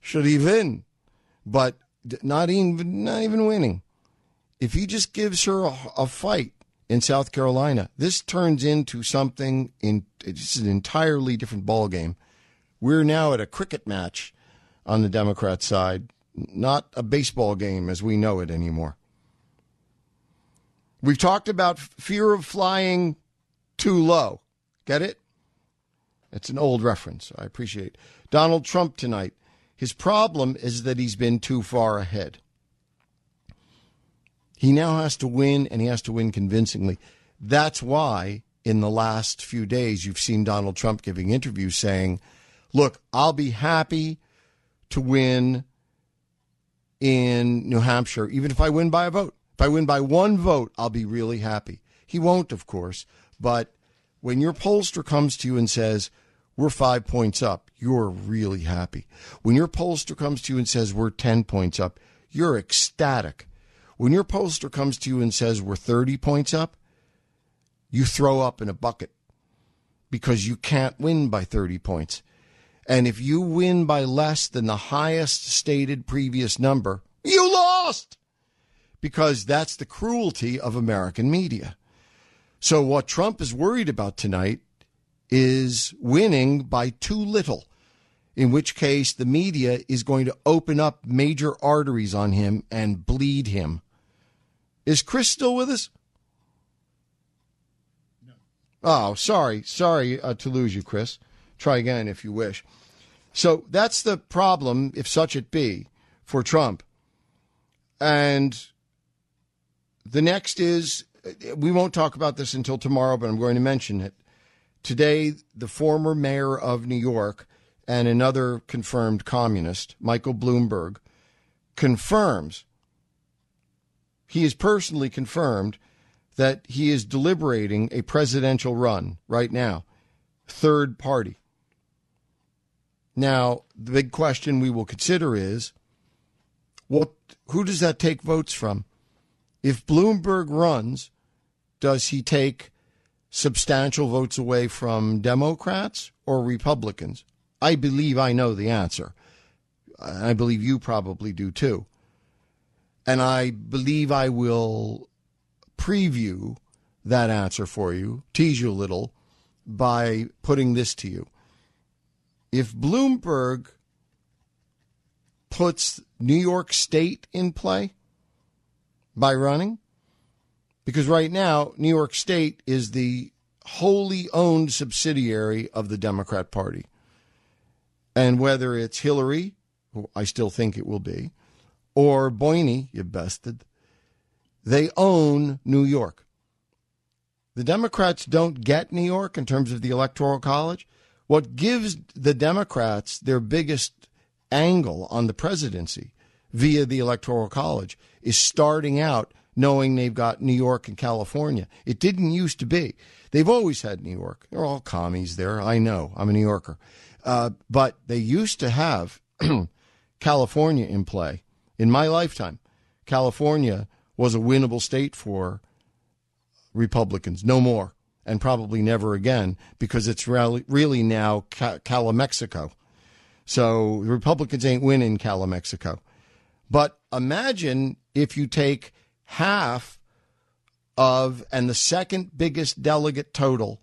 should he win, but not even not even winning. If he just gives her a, a fight in South Carolina, this turns into something in it's an entirely different ball game. We're now at a cricket match on the Democrat side, not a baseball game as we know it anymore. We've talked about fear of flying too low. Get it? It's an old reference. I appreciate. Donald Trump tonight. His problem is that he's been too far ahead. He now has to win, and he has to win convincingly. That's why in the last few days you've seen Donald Trump giving interviews saying, Look, I'll be happy to win in New Hampshire, even if I win by a vote. If I win by one vote, I'll be really happy. He won't, of course, but when your pollster comes to you and says, we're five points up, you're really happy. When your pollster comes to you and says, we're 10 points up, you're ecstatic. When your pollster comes to you and says, we're 30 points up, you throw up in a bucket because you can't win by 30 points. And if you win by less than the highest stated previous number, you lost. because that's the cruelty of American media. So, what Trump is worried about tonight is winning by too little, in which case the media is going to open up major arteries on him and bleed him. Is Chris still with us? No. Oh, sorry. Sorry uh, to lose you, Chris. Try again if you wish. So that's the problem, if such it be, for Trump. And the next is we won't talk about this until tomorrow, but I'm going to mention it. Today, the former mayor of New York and another confirmed communist, Michael Bloomberg, confirms, he is personally confirmed that he is deliberating a presidential run right now, third party. Now, the big question we will consider is what who does that take votes from? If Bloomberg runs, does he take substantial votes away from Democrats or Republicans? I believe I know the answer. I believe you probably do too. And I believe I will preview that answer for you, tease you a little, by putting this to you. If Bloomberg puts New York State in play by running, because right now, New York State is the wholly owned subsidiary of the Democrat Party. And whether it's Hillary, who I still think it will be, or Boehner, you bested, they own New York. The Democrats don't get New York in terms of the Electoral College. What gives the Democrats their biggest angle on the presidency via the Electoral College is starting out knowing they've got New York and California. It didn't used to be. They've always had New York. They're all commies there. I know. I'm a New Yorker. Uh, but they used to have California in play. In my lifetime, California was a winnable state for Republicans. No more. And probably never again because it's really, really now Calamexico. So the Republicans ain't winning Calamexico. But imagine if you take half of and the second biggest delegate total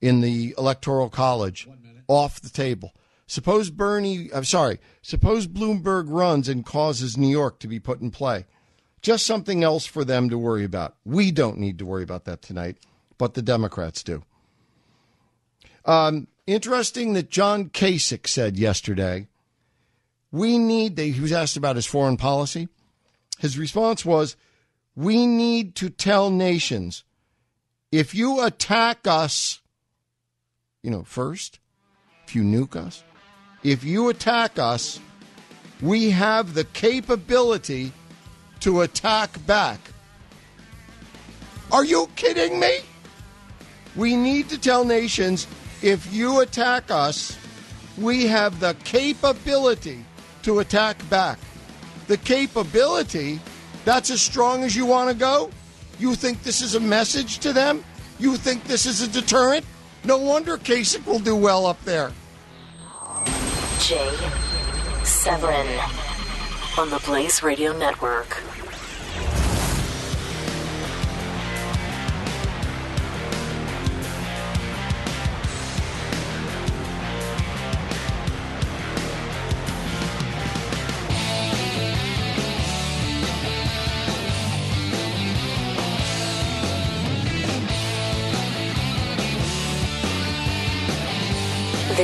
in the electoral college off the table. Suppose Bernie, I'm sorry, suppose Bloomberg runs and causes New York to be put in play. Just something else for them to worry about. We don't need to worry about that tonight, but the Democrats do. Um, interesting that John Kasich said yesterday, we need, he was asked about his foreign policy. His response was, we need to tell nations if you attack us, you know, first, if you nuke us, if you attack us, we have the capability to attack back. Are you kidding me? We need to tell nations if you attack us, we have the capability to attack back. The capability that's as strong as you want to go? You think this is a message to them? You think this is a deterrent? No wonder Kasich will do well up there. Jay Severin on the Blaze Radio Network.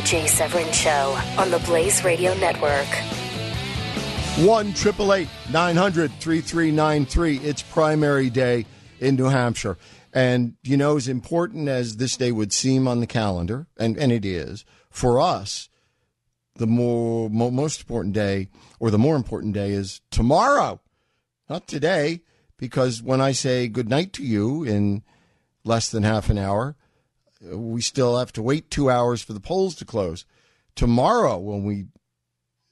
Jay Severin Show on the Blaze Radio Network. 1 900 3393. It's primary day in New Hampshire. And, you know, as important as this day would seem on the calendar, and, and it is, for us, the more, mo- most important day, or the more important day, is tomorrow, not today, because when I say good night to you in less than half an hour, we still have to wait two hours for the polls to close. Tomorrow, when we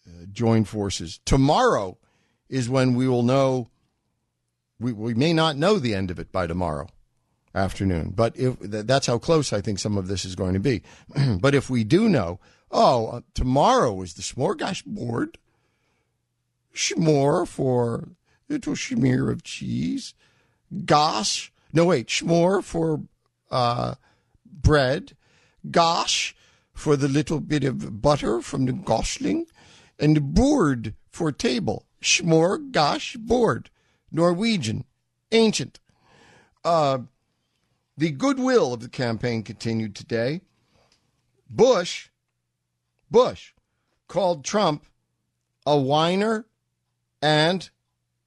uh, join forces, tomorrow is when we will know. We, we may not know the end of it by tomorrow afternoon, but if, that's how close I think some of this is going to be. but if we do know, oh, uh, tomorrow is the smorgasbord, schmore for little smear of cheese. Gosh. No, wait, schmore for uh, bread. Gosh for the little bit of butter from the gosling. And board for table. Schmore, gosh, board. Norwegian. Ancient. Uh, the goodwill of the campaign continued today. Bush, Bush called Trump a whiner and,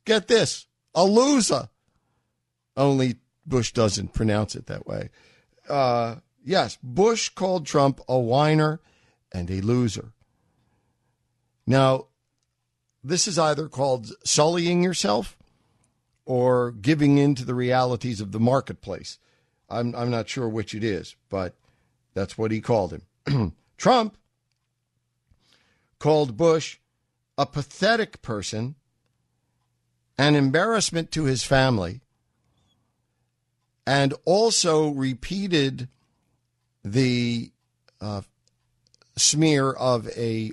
get this, a loser. Only Bush doesn't pronounce it that way. Uh, yes, Bush called Trump a whiner and a loser. Now, this is either called sullying yourself or giving in to the realities of the marketplace. I'm, I'm not sure which it is, but that's what he called him. Trump called Bush a pathetic person, an embarrassment to his family, and also repeated the uh, smear of a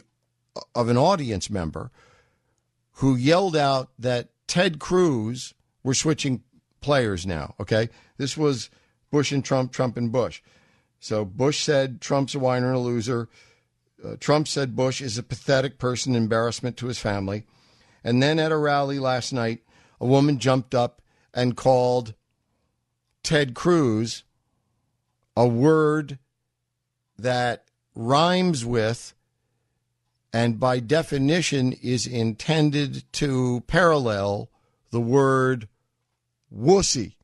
of an audience member who yelled out that Ted Cruz were switching players now. Okay, this was Bush and Trump, Trump and Bush. So Bush said Trump's a whiner and a loser. Uh, Trump said Bush is a pathetic person, embarrassment to his family. And then at a rally last night, a woman jumped up and called Ted Cruz a word that rhymes with and by definition is intended to parallel the word wussy.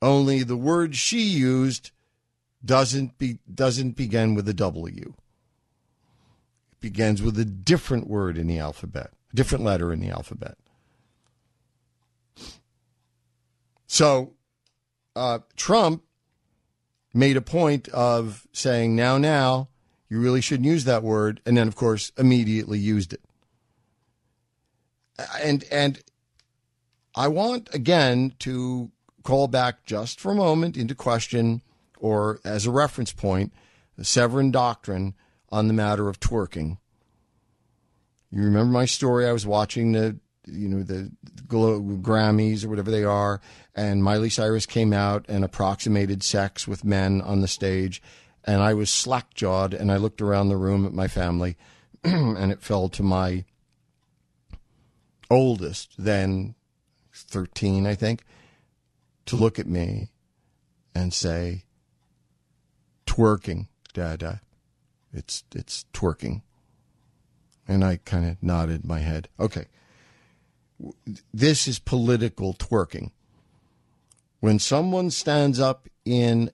Only the word she used doesn't be doesn't begin with a W. It begins with a different word in the alphabet, a different letter in the alphabet. So uh, Trump made a point of saying, now, now, you really shouldn't use that word. And then, of course, immediately used it. And, and I want, again, to call back just for a moment into question or as a reference point the Severin doctrine on the matter of twerking. You remember my story? I was watching the you know the Grammys or whatever they are, and Miley Cyrus came out and approximated sex with men on the stage, and I was slack jawed, and I looked around the room at my family, and it fell to my oldest, then thirteen, I think, to look at me and say, "Twerking, Dada, it's it's twerking," and I kind of nodded my head. Okay this is political twerking. When someone stands up in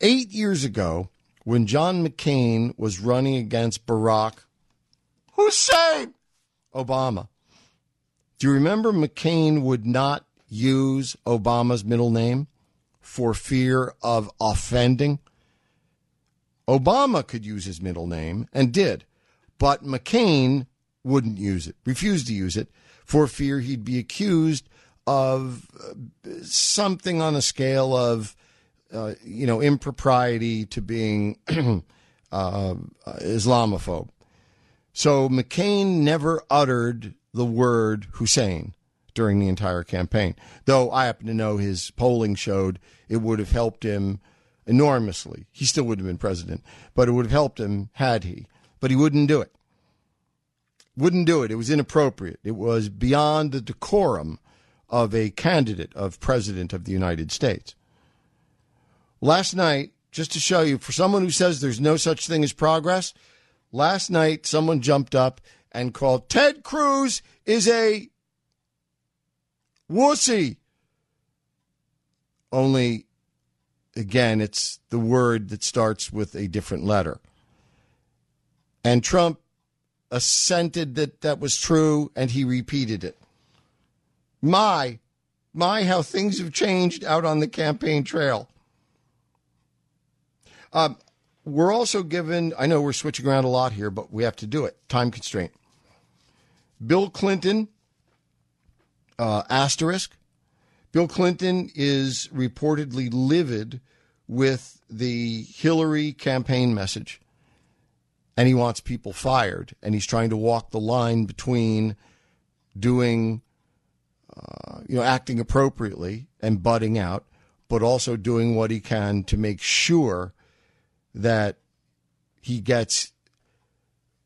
eight years ago, when John McCain was running against Barack Hussein Obama, do you remember McCain would not use Obama's middle name for fear of offending? Obama could use his middle name and did, but McCain wouldn't use it, refused to use it for fear he'd be accused of uh, something on a scale of, uh, you know, impropriety to being uh, Islamophobe. So McCain never uttered the word Hussein during the entire campaign. Though I happen to know his polling showed it would have helped him enormously. He still wouldn't have been president, but it would have helped him had he. But he wouldn't do it wouldn't do it. It was inappropriate. It was beyond the decorum of a candidate of president of the United States. Last night, just to show you, for someone who says there's no such thing as progress, last night someone jumped up and called Ted Cruz is a wussy. Only, again, it's the word that starts with a different letter. And Trump assented that that was true and he repeated it. My, my, how things have changed out on the campaign trail. Um, we're also given, I know we're switching around a lot here, but we have to do it. Time constraint. Bill Clinton, uh, asterisk. Bill Clinton is reportedly livid with the Hillary campaign message and he wants people fired, and he's trying to walk the line between doing, uh, you know, acting appropriately and butting out, but also doing what he can to make sure that he gets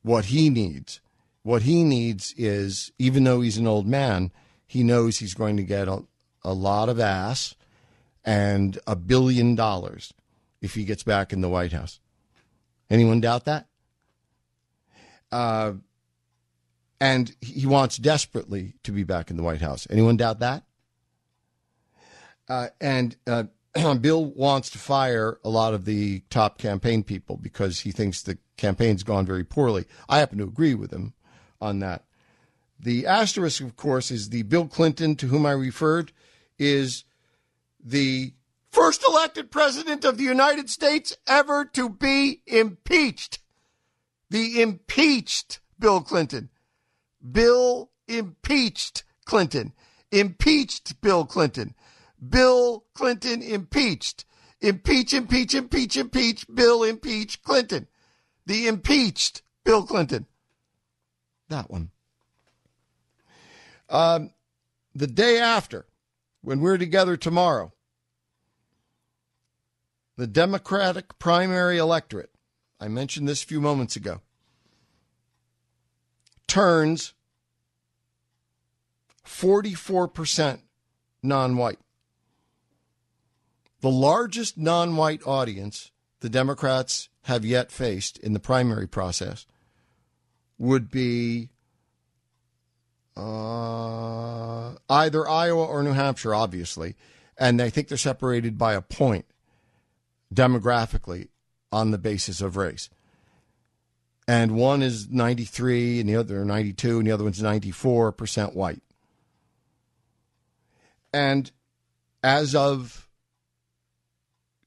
what he needs. What he needs is, even though he's an old man, he knows he's going to get a, a lot of ass and a billion dollars if he gets back in the White House. Anyone doubt that? Uh, and he wants desperately to be back in the White House. Anyone doubt that? Uh, and uh, Bill wants to fire a lot of the top campaign people because he thinks the campaign's gone very poorly. I happen to agree with him on that. The asterisk, of course, is the Bill Clinton to whom I referred is the first elected president of the United States ever to be impeached. The impeached Bill Clinton. Bill impeached Clinton. Impeached Bill Clinton. Bill Clinton impeached. Impeach, impeach, impeach, impeach. Bill impeach Clinton. The impeached Bill Clinton. That one. Um, the day after, when we're together tomorrow, the Democratic primary electorate, I mentioned this a few moments ago, turns 44% non white. The largest non white audience the Democrats have yet faced in the primary process would be uh, either Iowa or New Hampshire, obviously. And I think they're separated by a point demographically on the basis of race. And one is 93 and the other 92 and the other one's 94% white. And as of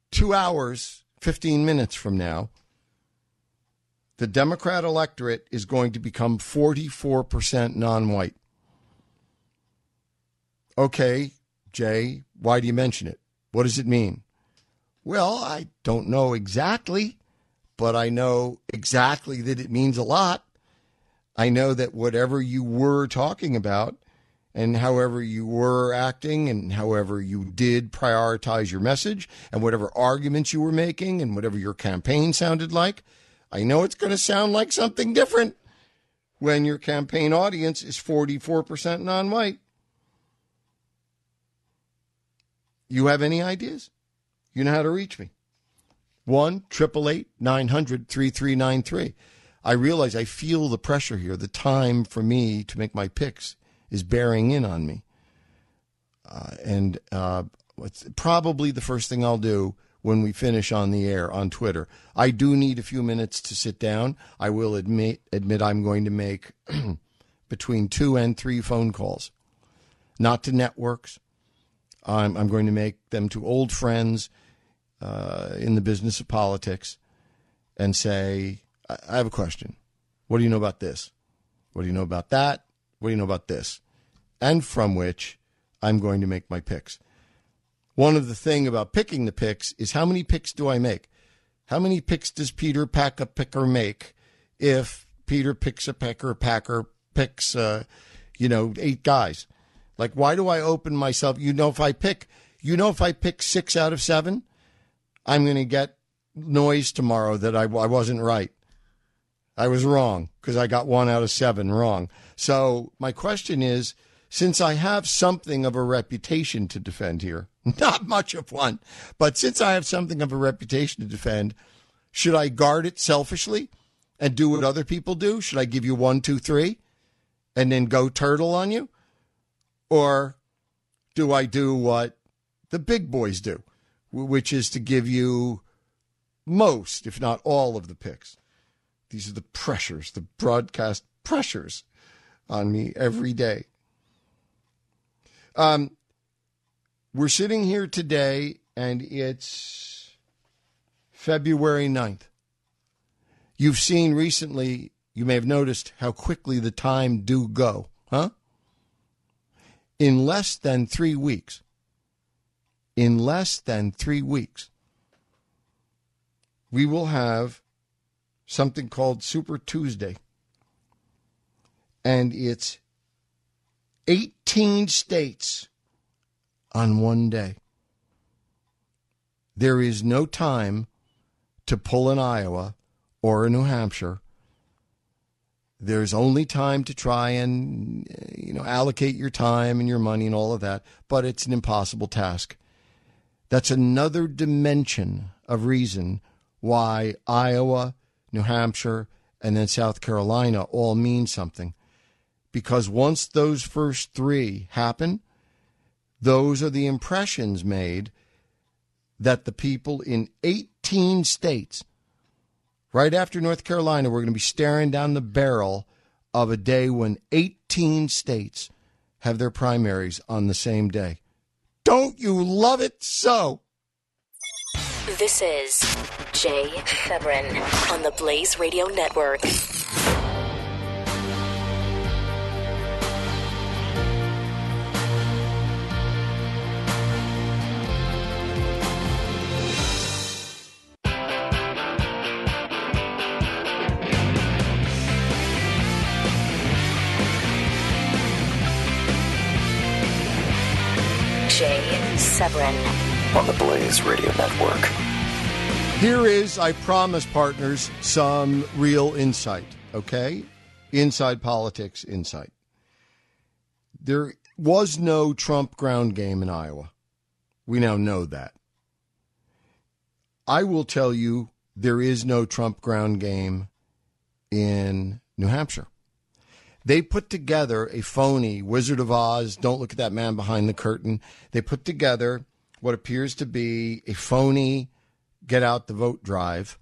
two hours, 15 minutes from now, the Democrat electorate is going to become 44% non white. Okay, Jay, why do you mention it? What does it mean? Well, I don't know exactly, but I know exactly that it means a lot. I know that whatever you were talking about and however you were acting and however you did prioritize your message and whatever arguments you were making and whatever your campaign sounded like, I know it's going to sound like something different when your campaign audience is 44% non white. You have any ideas? You know how to reach me. 1 888 900 3393. I realize I feel the pressure here. The time for me to make my picks is bearing in on me. Uh, and uh, it's probably the first thing I'll do when we finish on the air on Twitter. I do need a few minutes to sit down. I will admit admit I'm going to make between two and three phone calls, not to networks. I'm, I'm going to make them to old friends uh, in the business of politics and say, I have a question. What do you know about this? What do you know about that? What do you know about this? And from which I'm going to make my picks. One of the thing about picking the picks is how many picks do I make? How many picks does Peter pack a picker make if Peter picks a pecker, packer picks, uh, you know, eight guys? Like, why do I open myself? You know, if I pick, you know, if I pick six out of seven, I'm going to get noise tomorrow that I, I wasn't right. I was wrong because I got one out of seven wrong. So my question is, since I have something of a reputation to defend here, not much of one, but since I have something of a reputation to defend, should I guard it selfishly and do what other people do? Should I give you one, two, three, and then go turtle on you? Or do I do what the big boys do? Which is to give you most, if not all, of the picks. These are the pressures, the broadcast pressures on me every day. Um, we're sitting here today, and it's February 9th. You've seen recently, you may have noticed how quickly the time do go, huh? In less than three weeks, in less than three weeks, we will have something called Super Tuesday. And it's 18 states on one day. There is no time to pull in Iowa or a New Hampshire. There's only time to try and you know allocate your time and your money and all of that, but it's an impossible task. That's another dimension of reason why Iowa, New Hampshire, and then South Carolina all mean something. Because once those first three happen, those are the impressions made that the people in 18 states, right after North Carolina, we're going to be staring down the barrel of a day when 18 states have their primaries on the same day. Don't you love it so? This is Jay Severin on the Blaze Radio Network. Jay on the Blaze Radio Network. Here is, I promise, partners, some real insight, okay? Inside politics insight. There was no Trump ground game in Iowa. We now know that. I will tell you there is no Trump ground game in New Hampshire. They put together a phony Wizard of Oz, don't look at that man behind the curtain. They put together what appears to be a phony get out the vote drive.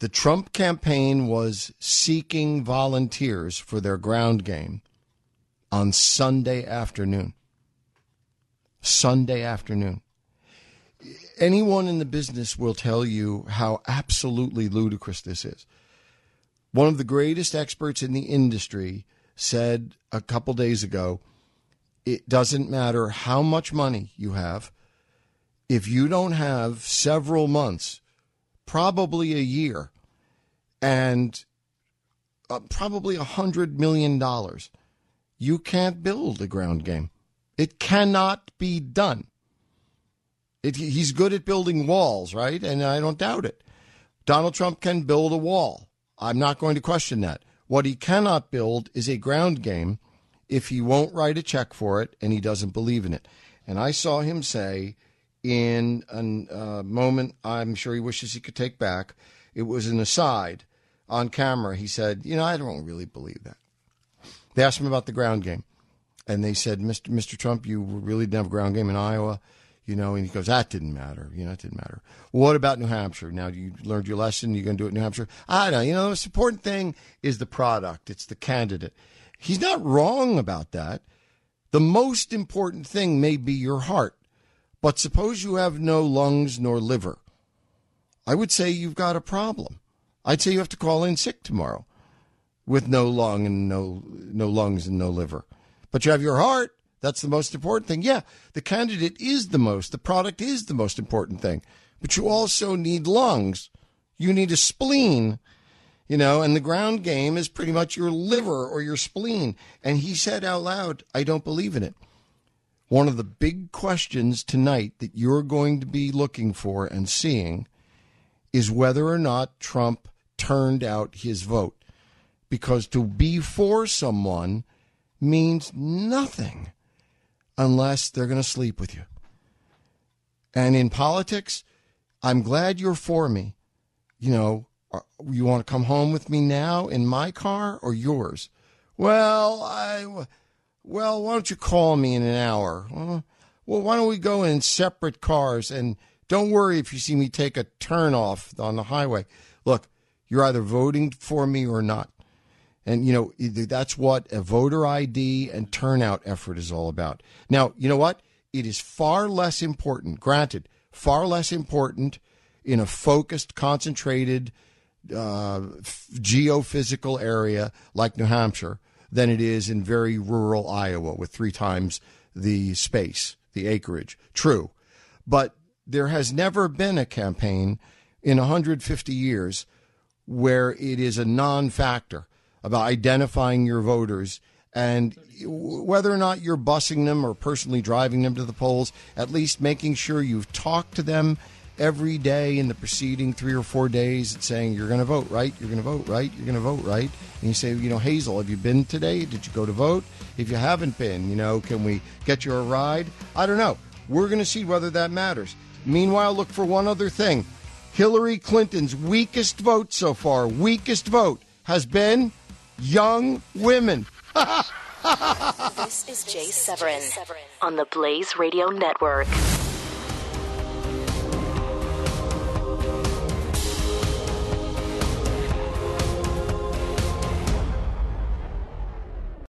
The Trump campaign was seeking volunteers for their ground game on Sunday afternoon. Sunday afternoon. Anyone in the business will tell you how absolutely ludicrous this is. One of the greatest experts in the industry said a couple days ago it doesn't matter how much money you have, if you don't have several months, probably a year, and uh, probably a hundred million dollars, you can't build a ground game. It cannot be done. It, he's good at building walls, right? And I don't doubt it. Donald Trump can build a wall. I'm not going to question that. What he cannot build is a ground game if he won't write a check for it and he doesn't believe in it. And I saw him say in a uh, moment I'm sure he wishes he could take back, it was an aside on camera. He said, You know, I don't really believe that. They asked him about the ground game. And they said, Mr. Mr. Trump, you really didn't have a ground game in Iowa you know, and he goes, that didn't matter. You know, it didn't matter. what about New Hampshire? Now you learned your lesson. You're going to do it in New Hampshire. I don't know. You know, the most important thing is the product. It's the candidate. He's not wrong about that. The most important thing may be your heart. But suppose you have no lungs nor liver. I would say you've got a problem. I'd say you have to call in sick tomorrow with no lung and no no lungs and no liver. But you have your heart that's the most important thing. Yeah, the candidate is the most, the product is the most important thing. But you also need lungs. You need a spleen, you know, and the ground game is pretty much your liver or your spleen. And he said out loud, I don't believe in it. One of the big questions tonight that you're going to be looking for and seeing is whether or not Trump turned out his vote. Because to be for someone means nothing unless they're going to sleep with you. And in politics, I'm glad you're for me. You know, uh, you want to come home with me now in my car or yours? Well, I well, why don't you call me in an hour? Well, why don't we go in separate cars and don't worry if you see me take a turn off on the highway. Look, you're either voting for me or not. And, you know, that's what a voter ID and turnout effort is all about. Now, you know what? It is far less important, granted, far less important in a focused, concentrated, uh, geophysical area like New Hampshire than it is in very rural Iowa with three times the space, the acreage. True. But there has never been a campaign in 150 years where it is a non factor about identifying your voters and whether or not you're busing them or personally driving them to the polls, at least making sure you've talked to them every day in the preceding three or four days it's saying you're going to vote right? You're going to vote right? You're going to vote right? And you say you know hazel have you been today? Did you go to vote? If you haven't been you know can we get you a ride? I don't know. We're going to see whether that matters. Meanwhile look for one other thing. Hillary clinton's weakest vote so far weakest vote has been young women. This is jay severin on the blaze radio network